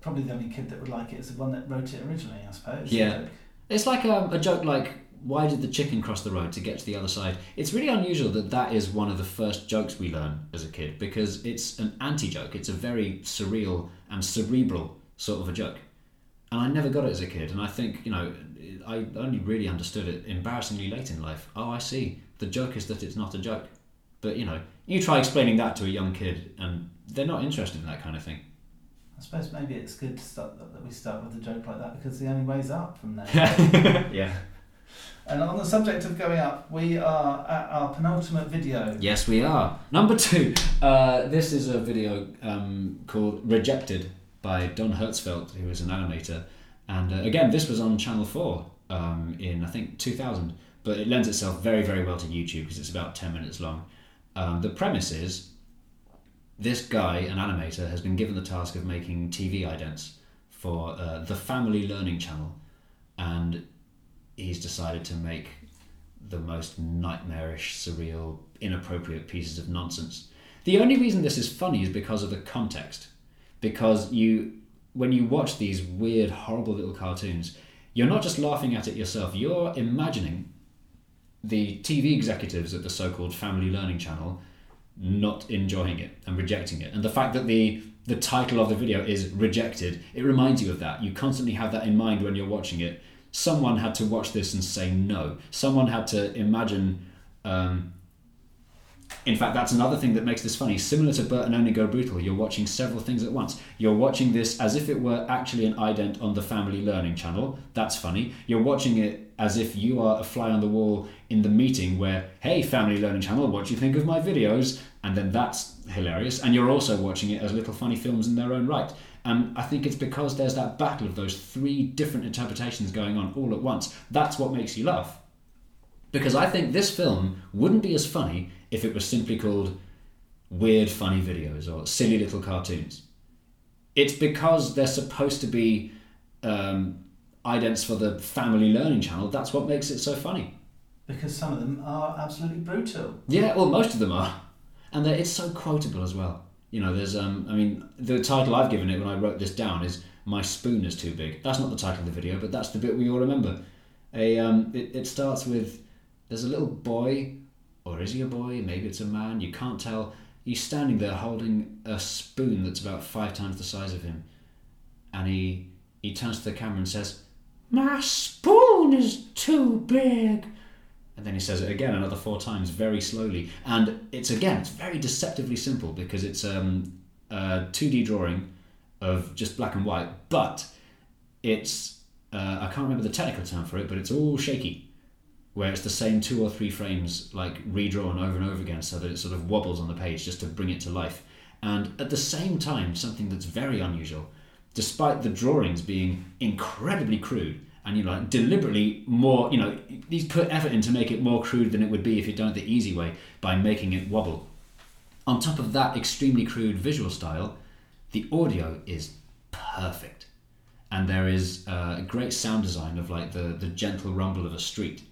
probably the only kid that would like it is the one that wrote it originally, I suppose. Yeah. It's like um, a joke like, "Why did the chicken cross the road to get to the other side?" It's really unusual that that is one of the first jokes we learn as a kid because it's an anti-joke. It's a very surreal and cerebral sort of a joke. And I never got it as a kid, and I think you know, I only really understood it embarrassingly late in life. Oh, I see. The joke is that it's not a joke. But you know, you try explaining that to a young kid, and they're not interested in that kind of thing. I suppose maybe it's good to start, that we start with a joke like that because the only way's up from there. yeah. and on the subject of going up, we are at our penultimate video. Yes, we are. Number two. Uh, this is a video um, called Rejected by Don Hertzfeldt, who is an animator. And uh, again, this was on Channel 4 um, in, I think, 2000. But it lends itself very, very well to YouTube because it's about 10 minutes long. Um, the premise is this guy, an animator, has been given the task of making TV idents for uh, the Family Learning Channel. And he's decided to make the most nightmarish, surreal, inappropriate pieces of nonsense. The only reason this is funny is because of the context. Because you, when you watch these weird, horrible little cartoons, you're not just laughing at it yourself. You're imagining the TV executives at the so-called Family Learning Channel not enjoying it and rejecting it, and the fact that the the title of the video is rejected, it reminds you of that. You constantly have that in mind when you're watching it. Someone had to watch this and say no. Someone had to imagine. Um, in fact, that's another thing that makes this funny. Similar to and Ernie Go Brutal, you're watching several things at once. You're watching this as if it were actually an ident on the Family Learning Channel. That's funny. You're watching it as if you are a fly on the wall in the meeting where, hey, Family Learning Channel, what do you think of my videos? And then that's hilarious. And you're also watching it as little funny films in their own right. And I think it's because there's that battle of those three different interpretations going on all at once. That's what makes you laugh. Because I think this film wouldn't be as funny if it was simply called Weird Funny Videos or Silly Little Cartoons. It's because they're supposed to be um, idents for the Family Learning Channel, that's what makes it so funny. Because some of them are absolutely brutal. Yeah, well, most of them are. And it's so quotable as well. You know, there's, um, I mean, the title I've given it when I wrote this down is My Spoon is Too Big. That's not the title of the video, but that's the bit we all remember. A, um, it, it starts with there's a little boy, or is he a boy? Maybe it's a man, you can't tell. He's standing there holding a spoon that's about five times the size of him. And he, he turns to the camera and says, My spoon is too big. And then he says it again another four times, very slowly. And it's again, it's very deceptively simple because it's um, a 2D drawing of just black and white, but it's, uh, I can't remember the technical term for it, but it's all shaky where it's the same two or three frames like redrawn over and over again so that it sort of wobbles on the page just to bring it to life. And at the same time, something that's very unusual, despite the drawings being incredibly crude and you know like deliberately more, you know, these put effort in to make it more crude than it would be if you'd done it the easy way by making it wobble. On top of that extremely crude visual style, the audio is perfect. And there is a great sound design of like the, the gentle rumble of a street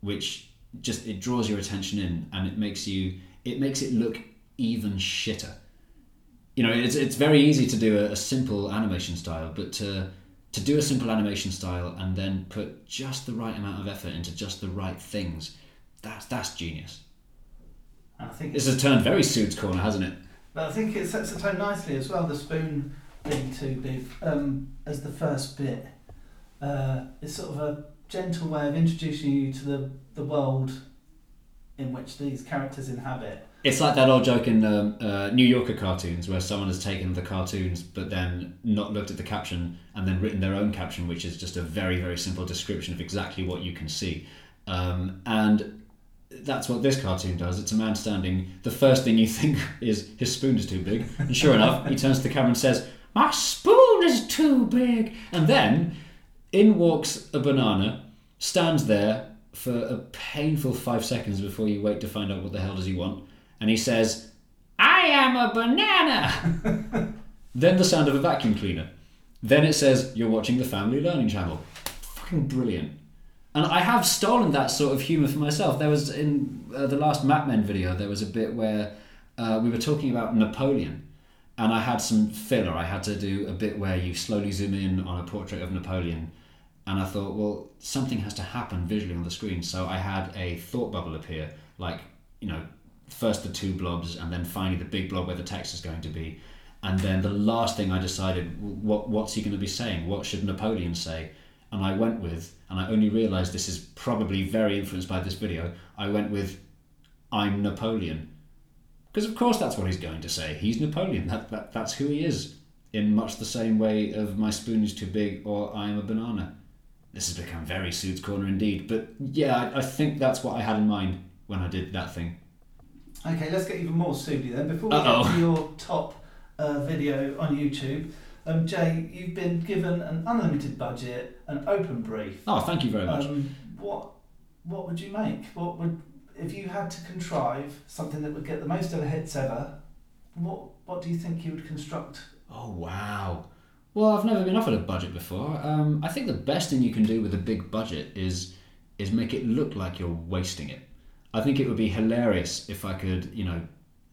which just it draws your attention in and it makes you it makes it look even shitter. You know it's, it's very easy to do a, a, simple animation style but to to do a simple animation style and then put just the right amount of effort into just the right things that's that's genius. I think this has turned very Suits Corner hasn't it? But I think it sets the tone nicely as well the spoon being too big. Um, as the first bit uh, it's sort of a gentle way of introducing you to the, the world in which these characters inhabit. It's like that old joke in um, uh, New Yorker cartoons where someone has taken the cartoons but then not looked at the caption and then written their own caption, which is just a very, very simple description of exactly what you can see. Um, and that's what this cartoon does. It's a man standing. The first thing you think is his spoon is too big. And sure enough, he turns to the camera and says, My spoon is too big. And then in walks a banana, stands there for a painful five seconds before you wait to find out what the hell does he want, and he says, "I am a banana." then the sound of a vacuum cleaner. Then it says, "You're watching the Family Learning Channel." Fucking brilliant. And I have stolen that sort of humour for myself. There was in uh, the last Map Men video, there was a bit where uh, we were talking about Napoleon, and I had some filler. I had to do a bit where you slowly zoom in on a portrait of Napoleon and I thought, well, something has to happen visually on the screen. So I had a thought bubble appear, like you know, first the two blobs, and then finally the big blob where the text is going to be, and then the last thing I decided, what what's he going to be saying? What should Napoleon say? And I went with, and I only realised this is probably very influenced by this video. I went with, I'm Napoleon, because of course that's what he's going to say. He's Napoleon. That, that that's who he is. In much the same way of my spoon is too big or I am a banana this has become very Suits Corner indeed. But yeah, I, I, think that's what I had in mind when I did that thing. Okay, let's get even more Sudy then. Before we Uh-oh. get to your top uh, video on YouTube, um, Jay, you've been given an unlimited budget, an open brief. Oh, thank you very much. Um, what what would you make? What would if you had to contrive something that would get the most ever hits ever? What what do you think you would construct? Oh wow! Well, I've never been offered a budget before. Um, I think the best thing you can do with a big budget is is make it look like you're wasting it. I think it would be hilarious if I could, you know,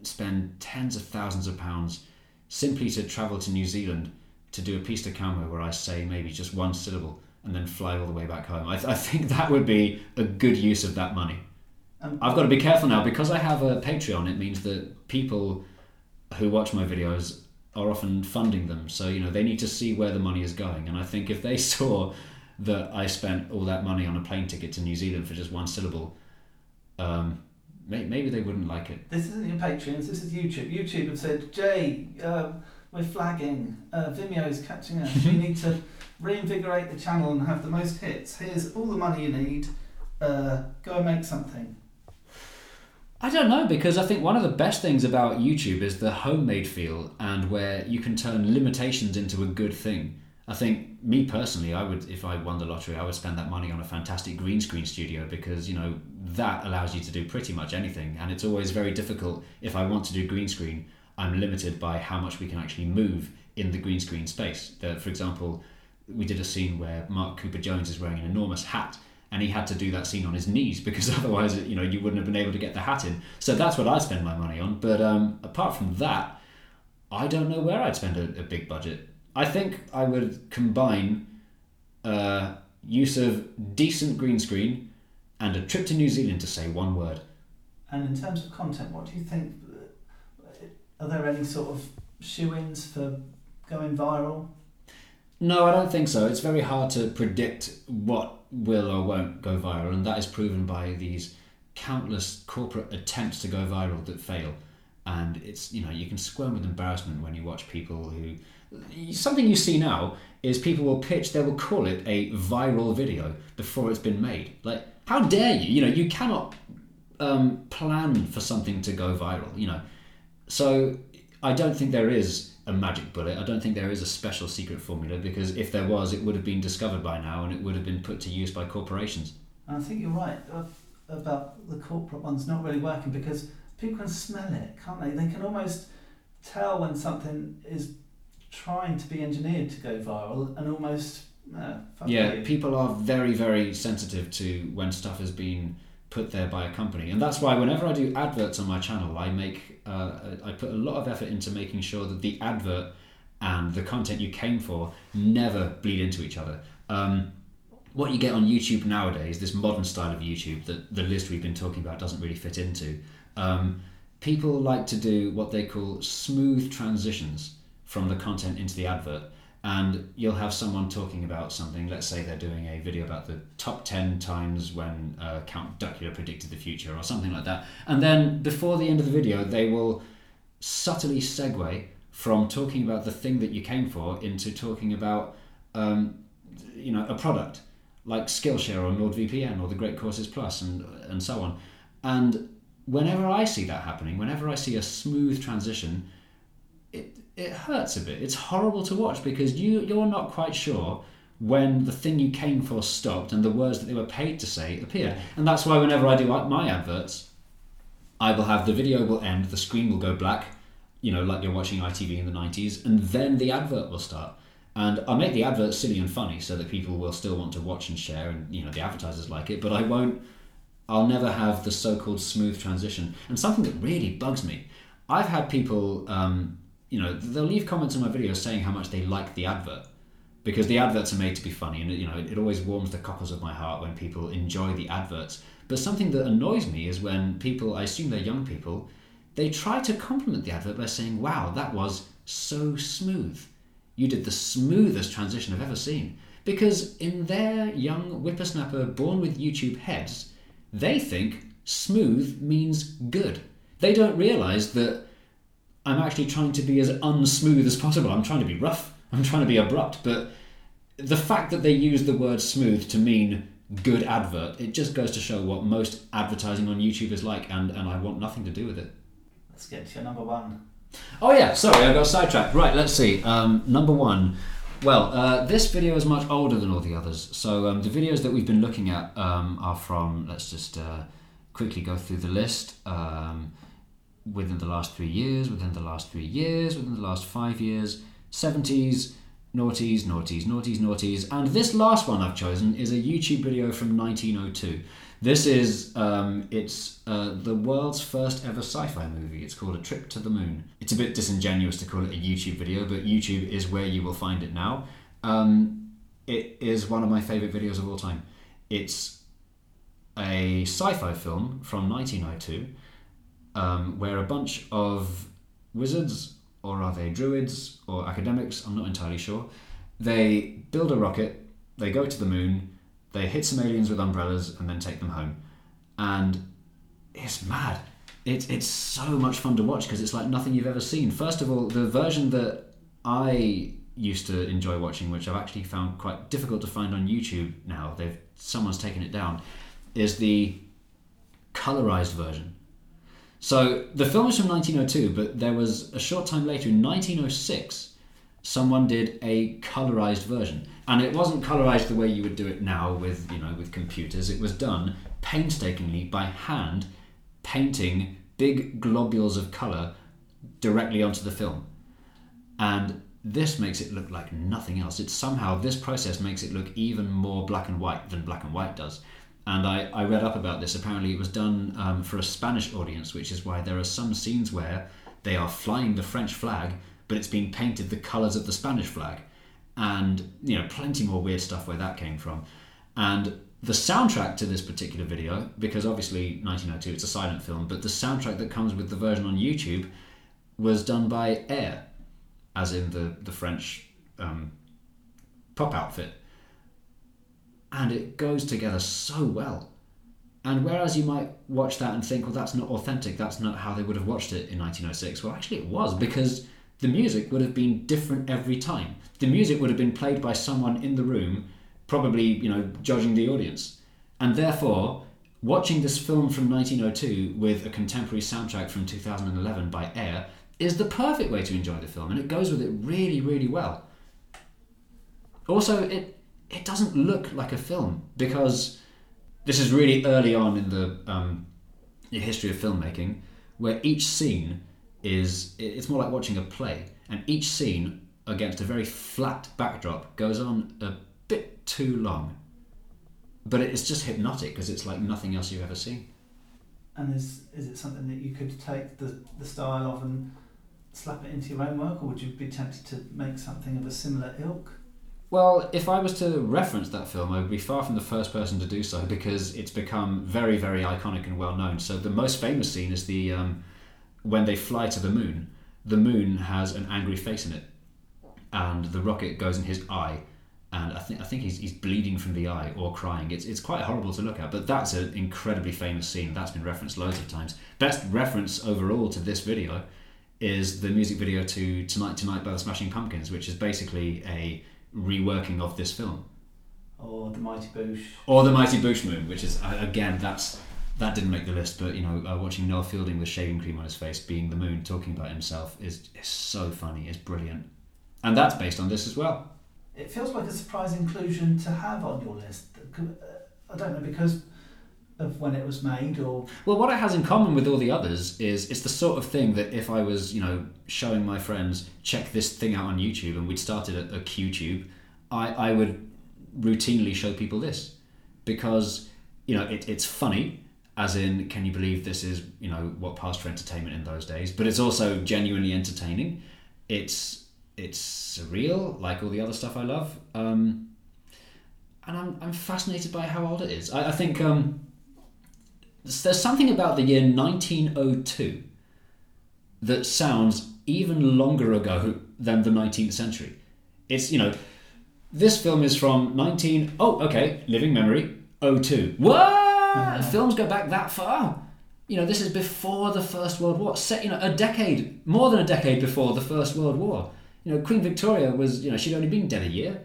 spend tens of thousands of pounds simply to travel to New Zealand to do a piece de camera where I say maybe just one syllable and then fly all the way back home. I, th- I think that would be a good use of that money. Um, I've got to be careful now because I have a Patreon. It means that people who watch my videos are often funding them, so you know they need to see where the money is going. And I think if they saw that I spent all that money on a plane ticket to New Zealand for just one syllable, um, may- maybe they wouldn't like it. This isn't your Patreons, this is YouTube. YouTube have said, Jay, um, we're flagging. Uh, is catching us. you need to reinvigorate the channel and have the most hits. Here's all the money you need. Uh, go and make something. I don't know because I think one of the best things about YouTube is the homemade feel and where you can turn limitations into a good thing. I think me personally, I would if I won the lottery, I would spend that money on a fantastic green screen studio because you know that allows you to do pretty much anything, and it's always very difficult if I want to do green screen. I'm limited by how much we can actually move in the green screen space. For example, we did a scene where Mark Cooper Jones is wearing an enormous hat and he had to do that scene on his knees because otherwise you know you wouldn't have been able to get the hat in so that's what i spend my money on but um, apart from that i don't know where i'd spend a, a big budget i think i would combine uh, use of decent green screen and a trip to new zealand to say one word And in terms of content, what do you think? Are there any sort of shoe ins for going viral? No, I don't think so. It's very hard to predict what will or won't go viral, and that is proven by these countless corporate attempts to go viral that fail. And it's you know you can squirm with embarrassment when you watch people who something you see now is people will pitch they will call it a viral video before it's been made. Like how dare you? You know you cannot um, plan for something to go viral. You know, so I don't think there is a magic bullet. I don't think there is a special secret formula because if there was, it would have been discovered by now and it would have been put to use by corporations. And I think you're right uh, about the corporate ones not really working because people can smell it, can't they? They can almost tell when something is trying to be engineered to go viral and almost. Uh, Yeah, you. people are very, very sensitive to when stuff has been put there by a company, and that's why whenever I do adverts on my channel, I make uh, I put a lot of effort into making sure that the advert and the content you came for never bleed into each other. Um, what you get on YouTube nowadays, this modern style of YouTube that the list we've been talking about doesn't really fit into. Um, people like to do what they call smooth transitions from the content into the advert and you'll have someone talking about something. Let's say they're doing a video about the top 10 times when uh, Count Duckula predicted the future or something like that. And then before the end of the video, they will subtly segue from talking about the thing that you came for into talking about um, you know a product like Skillshare or NordVPN or the Great Courses Plus and and so on. And whenever I see that happening, whenever I see a smooth transition, it it hurts a bit. It's horrible to watch because you you're not quite sure when the thing you came for stopped and the words that they were paid to say appeared. And that's why whenever I do my adverts, I will have the video will end, the screen will go black, you know, like you're watching ITV in the 90s, and then the advert will start. And I'll make the advert silly and funny so that people will still want to watch and share, and you know, the advertisers like it, but I won't, I'll never have the so called smooth transition. And something that really bugs me, I've had people, um, you know, they'll leave comments on my videos saying how much they like the advert because the adverts are made to be funny and you know it, always warms the cockles of my heart when people enjoy the adverts. But something that annoys me is when people i assume they're young people they try to compliment the advert by saying wow that was so smooth. You did the smoothest transition i've ever seen. Because in their young whippersnapper born with youtube heads they think smooth means good. They don't realize that i'm actually trying to be as unsmooth as possible i'm trying to be rough I'm trying to be abrupt, but the fact that they use the word smooth to mean good advert, it just goes to show what most advertising on YouTube is like, and, and I want nothing to do with it. Let's get to your number one. Oh, yeah, sorry, I got sidetracked. Right, let's see. Um, number one. Well, uh, this video is much older than all the others. So um, the videos that we've been looking at um, are from, let's just uh, quickly go through the list. Um, within the last three years, within the last three years, within the last five years, 70s, naughties, naughties, naughties, naughties. And this last one I've chosen is a YouTube video from 1902. This is um, it's uh, the world's first ever sci-fi movie. It's called A Trip to the Moon. It's a bit disingenuous to call it a YouTube video, but YouTube is where you will find it now. Um, it is one of my favorite videos of all time. It's a sci-fi film from 1902 um, where a bunch of wizards or are they druids or academics? I'm not entirely sure. They build a rocket, they go to the moon, they hit some aliens with umbrellas, and then take them home. And it's mad. It's it's so much fun to watch because it's like nothing you've ever seen. First of all, the version that I used to enjoy watching, which I've actually found quite difficult to find on YouTube now. They've someone's taken it down. Is the colorized version. So the film is from 1902, but there was a short time later, in 1906, someone did a colorized version, and it wasn't colorized the way you would do it now with you know with computers. It was done painstakingly by hand, painting big globules of color directly onto the film, and this makes it look like nothing else. It somehow this process makes it look even more black and white than black and white does. And I, I read up about this. Apparently, it was done um, for a Spanish audience, which is why there are some scenes where they are flying the French flag, but it's being painted the colours of the Spanish flag. And, you know, plenty more weird stuff where that came from. And the soundtrack to this particular video, because obviously 1902 it's a silent film, but the soundtrack that comes with the version on YouTube was done by Air, as in the, the French um, pop outfit and it goes together so well. And whereas you might watch that and think, well, that's not authentic, that's not how they would have watched it in 1906, well, actually, it was because the music would have been different every time. The music would have been played by someone in the room, probably, you know, judging the audience. And therefore, watching this film from 1902 with a contemporary soundtrack from 2011 by Air is the perfect way to enjoy the film, and it goes with it really, really well. Also, it it doesn't look like a film because this is really early on in the um, history of filmmaking where each scene is it's more like watching a play and each scene against a very flat backdrop goes on a bit too long. But it's just hypnotic because it's like nothing else you've ever seen. And is is it something that you could take the, the style of and slap it into your own work or would you be tempted to make something of a similar ilk well, if I was to reference that film, I would be far from the first person to do so because it's become very, very iconic and well known. So the most famous scene is the um, when they fly to the moon. The moon has an angry face in it, and the rocket goes in his eye, and I think I think he's, he's bleeding from the eye or crying. It's it's quite horrible to look at, but that's an incredibly famous scene. That's been referenced loads of times. Best reference overall to this video is the music video to Tonight Tonight by the Smashing Pumpkins, which is basically a reworking of this film. Or the Mighty Boosh. Or the Mighty Boosh Moon, which is uh, again that's that didn't make the list, but you know, uh, watching Noel Fielding with shaving cream on his face, being the moon, talking about himself is is so funny, it's brilliant, and that's based on this as well. It feels like a surprise inclusion to have on your list. Uh, I don't know because of when it was made or well what it has in common with all the others is it's the sort of thing that if i was you know showing my friends check this thing out on youtube and we'd started a, a qtube i i would routinely show people this because you know it, it's funny as in can you believe this is you know what passed for entertainment in those days? But it's also genuinely entertaining. It's it's surreal like all the other stuff i love um, and I'm, I'm fascinated by how old it is. I, I think um, there's something about the year 1902 that sounds even longer ago than the 19th century. It's, you know, this film is from 19. Oh, okay, living memory, 02. What? Uh-huh. Films go back that far? You know, this is before the First World War, set, you know, a decade, more than a decade before the First World War. You know, Queen Victoria was, you know, she'd only been dead a year.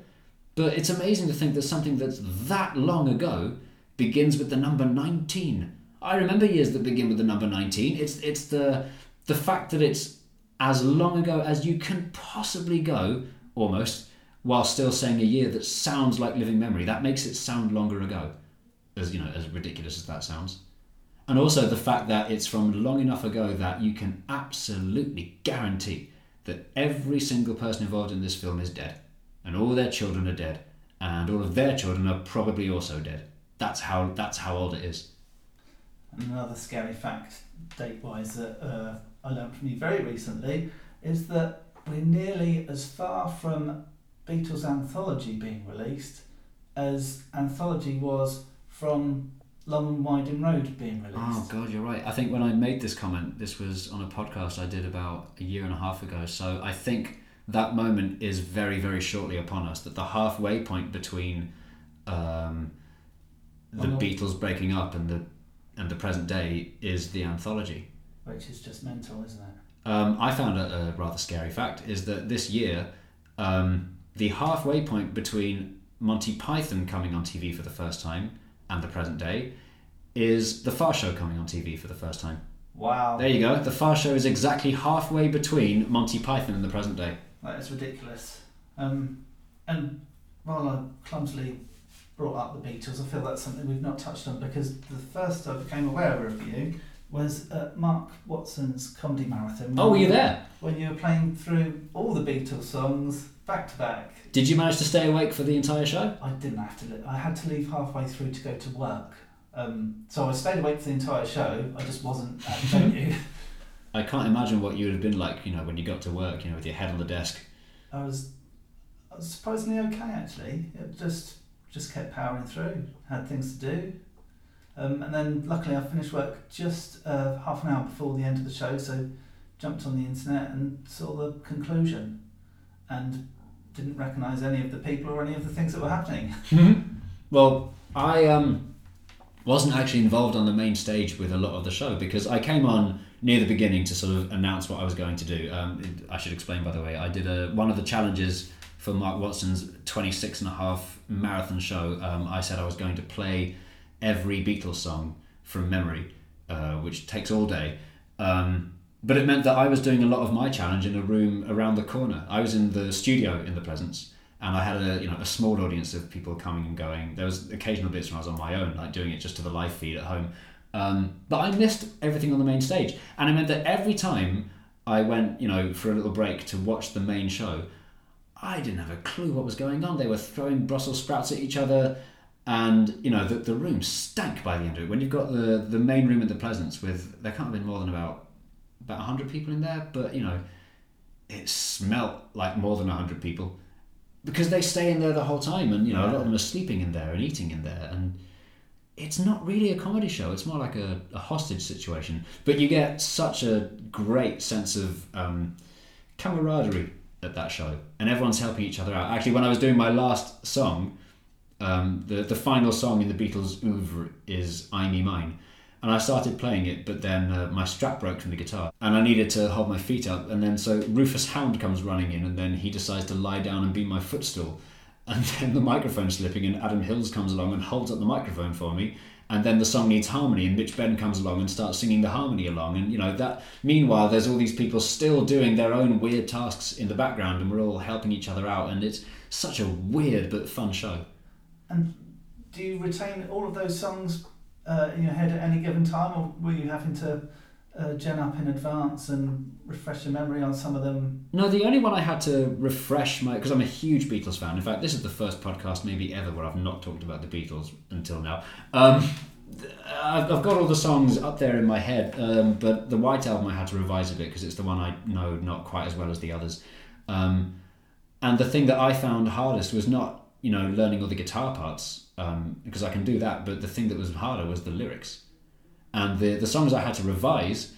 But it's amazing to think that something that's that long ago begins with the number 19 I remember years that begin with the number 19. It's it's the the fact that it's as long ago as you can possibly go, almost, while still saying a year that sounds like living memory. That makes it sound longer ago, as you know, as ridiculous as that sounds. And also the fact that it's from long enough ago that you can absolutely guarantee that every single person involved in this film is dead. and all their children are dead, and all of their children are probably also dead. That's how that's how old it is. Another scary fact, date wise, that uh, I learned from you very recently is that we're nearly as far from Beatles anthology being released as anthology was from Long and Winding Road being released. Oh God, you're right. I think when I made this comment, this was on a podcast I did about a year and a half ago. So I think that moment is very, very shortly upon us. That the halfway point between um, the Oh. Beatles breaking up and the and the present day is the anthology. Which is just mental, isn't it? Um, I found a, a rather scary fact is that this year, um, the halfway point between Monty Python coming on TV for the first time and the present day is the Fast Show coming on TV for the first time. Wow. There you go. The Fast Show is exactly halfway between Monty Python and the present day. That is ridiculous. Um, and while I clumsily brought up the Beatles, I feel that's something we've not touched on because the first I became aware of you was at Mark Watson's comedy marathon. Oh, were you there? When you were playing through all the Beatles songs back to back. Did you manage to stay awake for the entire show? I didn't have to. I had to leave halfway through to go to work. Um, so I stayed awake for the entire show. I just wasn't at the venue. I can't imagine what you would have been like, you know, when you got to work, you know, with your head on the desk. I was, I was surprisingly okay actually. It just just kept powering through. Had things to do, um, and then luckily I finished work just uh, half an hour before the end of the show. So jumped on the internet and saw the conclusion, and didn't recognise any of the people or any of the things that were happening. Well, I um, wasn't actually involved on the main stage with a lot of the show because I came on near the beginning to sort of announce what I was going to do. Um, I should explain, by the way, I did a, one of the challenges for Mark Watson's 26 and a half marathon show. Um, I said I was going to play every Beatles song from memory, uh, which takes all day. Um, but it meant that I was doing a lot of my challenge in a room around the corner. I was in the studio in the Pleasance, and I had a you know a small audience of people coming and going. There was occasional bits when I was on my own, like doing it just to the live feed at home. Um, but I missed everything on the main stage, and it meant that every time I went, you know, for a little break to watch the main show, I didn't have a clue what was going on. They were throwing Brussels sprouts at each other, and you know the, the room stank by the end of it. When you've got the the main room at the Pleasance with there can't have been more than about about hundred people in there, but you know it smelt like more than hundred people because they stay in there the whole time, and you know a lot of them are sleeping in there and eating in there, and it's not really a comedy show. It's more like a, a hostage situation. But you get such a great sense of um, camaraderie at that show, and everyone's helping each other out. Actually, when I was doing my last song, um, the the final song in the Beatles' oeuvre is "I Me Mine," and I started playing it, but then uh, my strap broke from the guitar, and I needed to hold my feet up, and then so Rufus Hound comes running in, and then he decides to lie down and be my footstool, and then the microphone's slipping, and Adam Hills comes along and holds up the microphone for me. And then the song needs harmony, and Mitch Benn comes along and starts singing the harmony along. And you know that. Meanwhile, there's all these people still doing their own weird tasks in the background, and we're all helping each other out. And it's such a weird but fun show. And do you retain all of those songs uh, in your head at any given time, or were you having to uh, gen up in advance and refresh your memory on some of them? No, the only one I had to refresh my because I'm a huge Beatles fan. In fact, this is the first podcast maybe ever where I've not talked about the Beatles until now. Um, I've, got all the songs up there in my head, um, but the White Album I had to revise a bit because it's the one I know not quite as well as the others. Um, and the thing that I found hardest was not you know learning all the guitar parts um, because I can do that, but the thing that was harder was the lyrics. And the the songs I had to revise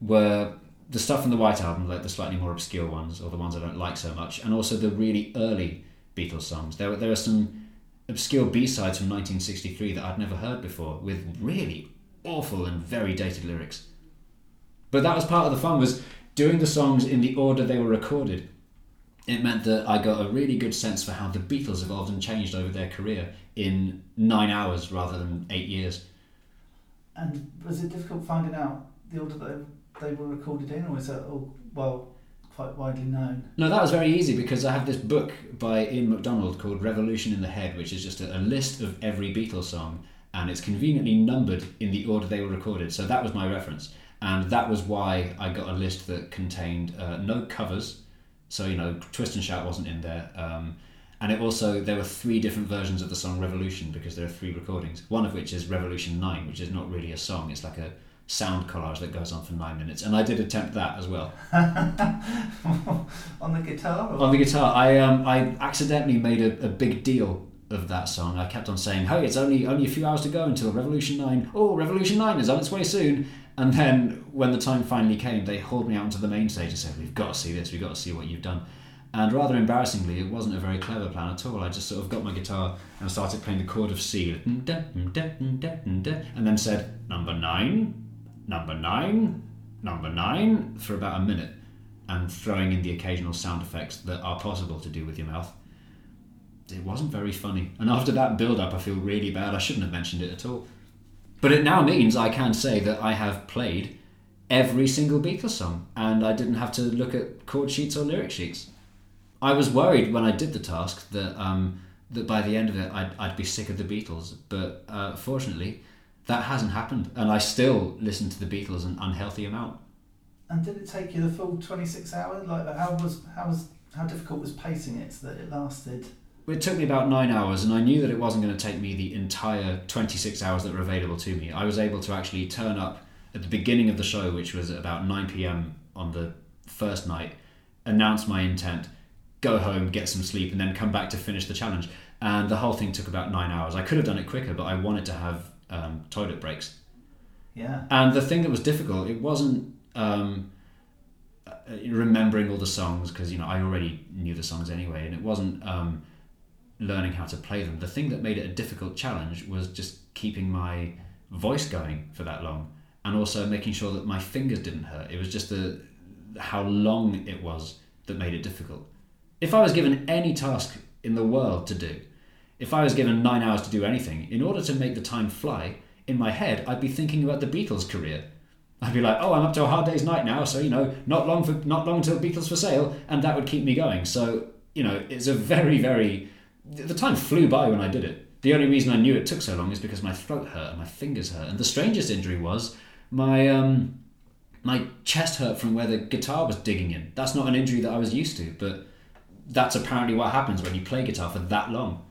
were the stuff from the White Album, like the slightly more obscure ones, or the ones I don't like so much, and also the really early Beatles songs. There, were- there are some obscure B sides from 1963 that I'd never heard before, with really awful and very dated lyrics. But that was part of the fun was doing the songs in the order they were recorded. It meant that I got a really good sense for how the Beatles evolved and changed over their career in nine hours rather than eight years. And was it difficult finding out the order that they, were recorded in, or is that all well quite widely known? No, that was very easy because I have this book by Ian MacDonald called Revolution in the Head, which is just a, a list of every Beatles song, and it's conveniently numbered in the order they were recorded. So that was my reference, and that was why I got a list that contained uh, no covers. So you know, Twist and Shout wasn't in there, um, And it also there were three different versions of the song Revolution because there are three recordings. One of which is Revolution Nine, which is not really a song; it's like a sound collage that goes on for nine minutes. And I did attempt that as well. on the guitar? Or? On the guitar, I um, I accidentally made a, a big deal of that song. I kept on saying, "Hey, it's only only a few hours to go until Revolution Nine. Oh, Revolution Nine is on its way soon." And then when the time finally came, they hauled me out onto the main stage and said, "We've got to see this. We've got to see what you've done." And rather embarrassingly, it wasn't a very clever plan at all. I just sort of got my guitar and started playing the chord of C, and then said, number nine, number nine, number nine, for about a minute, and throwing in the occasional sound effects that are possible to do with your mouth. It wasn't very funny. And after that build up, I feel really bad. I shouldn't have mentioned it at all. But it now means I can say that I have played every single Beatles song, and I didn't have to look at chord sheets or lyric sheets. I was worried when I did the task that um, that by the end of it I'd, I'd be sick of the Beatles, but uh, fortunately that hasn't happened, and I still listen to the Beatles an unhealthy amount. And did it take you the full twenty six hours? Like how was how was how difficult was pacing it so that it lasted? It took me about nine hours, and I knew that it wasn't going to take me the entire 26 hours that were available to me. I was able to actually turn up at the beginning of the show, which was at about 9 pm on the first night, announce my intent, go home, get some sleep, and then come back to finish the challenge. And the whole thing took about nine hours. I could have done it quicker, but I wanted to have um, toilet breaks. Yeah. And the thing that was difficult, it wasn't um, uh, remembering all the songs because you know I already knew the songs anyway, and it wasn't um, learning how to play them. The thing that made it a difficult challenge was just keeping my voice going for that long, and also making sure that my fingers didn't hurt. It was just the how long it was that made it difficult. If I was given any task in the world to do, if I was given nine hours to do anything, in order to make the time fly, in my head, I'd be thinking about the Beatles' career. I'd be like, oh, I'm up to a hard day's night now, so you know, not long for not long till Beatles for sale, and that would keep me going. So you know, it's a very, very the time flew by when I did it. The only reason I knew it took so long is because my throat hurt and my fingers hurt. And the strangest injury was my um, my chest hurt from where the guitar was digging in. That's not an injury that I was used to, but that's apparently what happens when you play guitar for that long.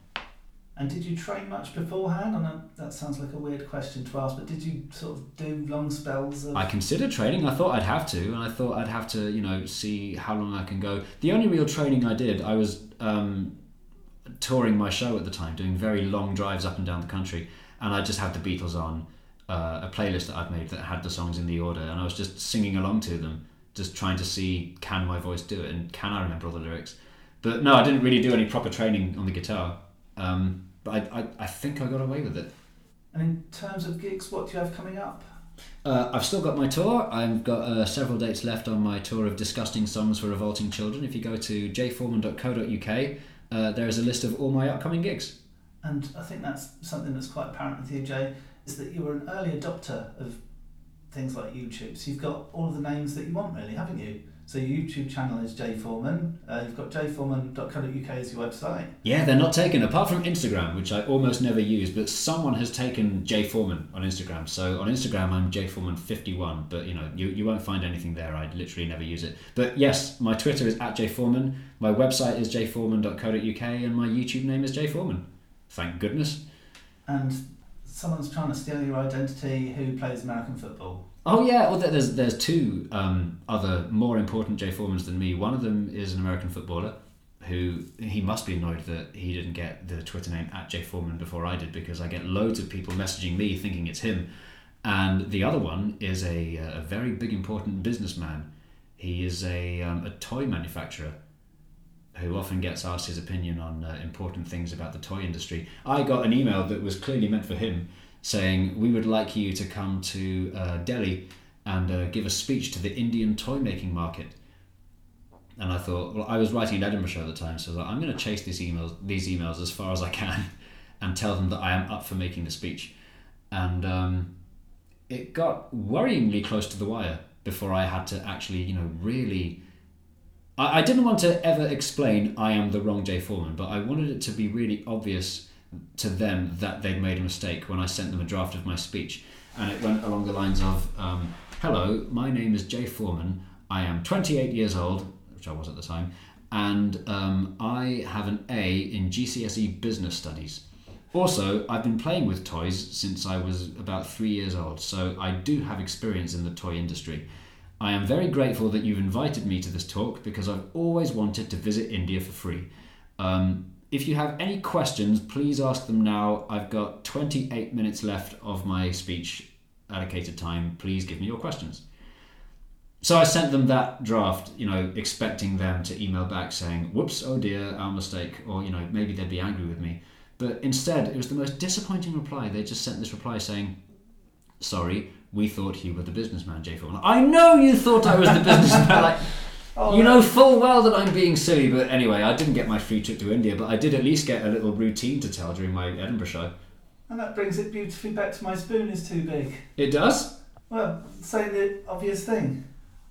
And did you train much beforehand? I know that sounds like a weird question to ask, but did you sort of do long spells? Of... I considered training. I thought I'd have to, and I thought I'd have to, you know, see how long I can go. The only real training I did, I was um, touring my show at the time, doing very long drives up and down the country, and I just had the Beatles on uh, a playlist that I'd made that had the songs in the order, and I was just singing along to them, just trying to see can my voice do it and can I remember all the lyrics. But no, I didn't really do any proper training on the guitar. Um, but I, I, I think I got away with it. And in terms of gigs, what do you have coming up? Uh, I've still got my tour. I've got uh, several dates left on my tour of disgusting songs for revolting children. If you go to jforeman.co.uk, uh, there is a list of all my upcoming gigs. And I think that's something that's quite apparent with you, Jay, is that you were an early adopter of things like YouTube. So you've got all of the names that you want, really, haven't you? So your YouTube channel is Jay Foreman. Uh, you've got jforeman.co.uk as your website. Yeah, they're not taken apart from Instagram, which I almost never use. But someone has taken Jay Foreman on Instagram. So on Instagram, I'm Jay Foreman 51. But you know, you, you won't find anything there. I literally never use it. But yes, my Twitter is at Jay Foreman. My website is jforeman.co.uk, and my YouTube name is Jay Foreman. Thank goodness. And someone's trying to steal your identity. Who plays American football? Oh yeah, well there's there's two um, other more important Jay Foremans than me. One of them is an American footballer who he must be annoyed that he didn't get the Twitter name at Jay Foreman before I did because I get loads of people messaging me thinking it's him. And the other one is a, a very big important businessman. He is a, um, a toy manufacturer who often gets asked his opinion on uh, important things about the toy industry. I got an email that was clearly meant for him saying, We would like you to come to uh, Delhi and uh, give a speech to the Indian toy making market. And I thought, well, I was writing an Edinburgh at the time, so I like, I'm going to chase these emails, these emails as far as I can, and tell them that I am up for making the speech. And um, it got worryingly close to the wire before I had to actually, you know, really. I, I didn't want to ever explain I am the wrong Jay Foreman, but I wanted it to be really obvious to them that they'd made a mistake when I sent them a draft of my speech. And it went along the lines of um, Hello, my name is Jay Foreman. I am 28 years old, which I was at the time, and um, I have an A in GCSE Business Studies. Also, I've been playing with toys since I was about three years old, so I do have experience in the toy industry. I am very grateful that you've invited me to this talk because I've always wanted to visit India for free. Um, if you have any questions, please ask them now. I've got 28 minutes left of my speech allocated time. Please give me your questions. So I sent them that draft, you know, expecting them to email back saying, whoops, oh dear, our mistake, or, you know, maybe they'd be angry with me. But instead, it was the most disappointing reply. They just sent this reply saying, sorry, we thought you were the businessman, Jay Foreman. I know you thought I was the businessman. like, Oh, you know full well that I'm being silly, but anyway, I didn't get my free trip to India, but I did at least get a little routine to tell during my Edinburgh show. And that brings it beautifully back to my spoon is too big. It does? Well, say the obvious thing.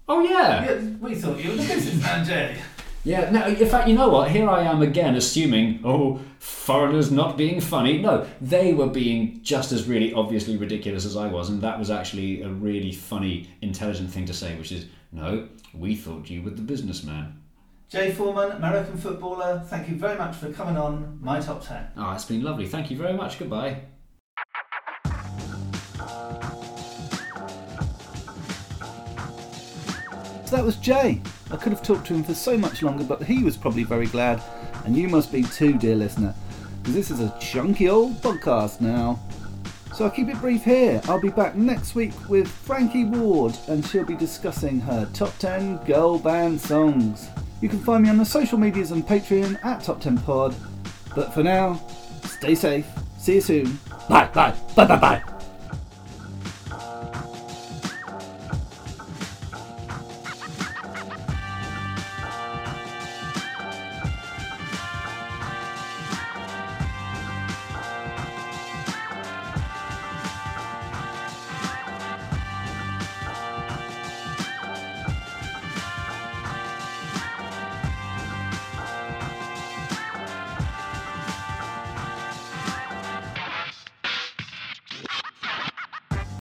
Oh, yeah. Yeah, we thought you were the businessman, Jay. Yeah, no, in fact, you know what? Here I am again assuming, oh, foreigners not being funny. No, they were being just as really obviously ridiculous as I was, and that was actually a really funny, intelligent thing to say, which is, no, we thought you were the businessman. Jay Foreman, American footballer, thank you very much for coming on My Top 10. Oh, it's been lovely. Thank you very much. Goodbye. So that was Jay. I could have talked to him for so much longer, but he was probably very glad, and you must be too, dear listener, because this is a chunky old podcast now. So I'll keep it brief here. I'll be back next week with Frankie Ward, and she'll be discussing her top 10 girl band songs. You can find me on the social medias and Patreon at Top 10 Pod. But for now, stay safe. See you soon. Bye, bye, bye, bye, bye.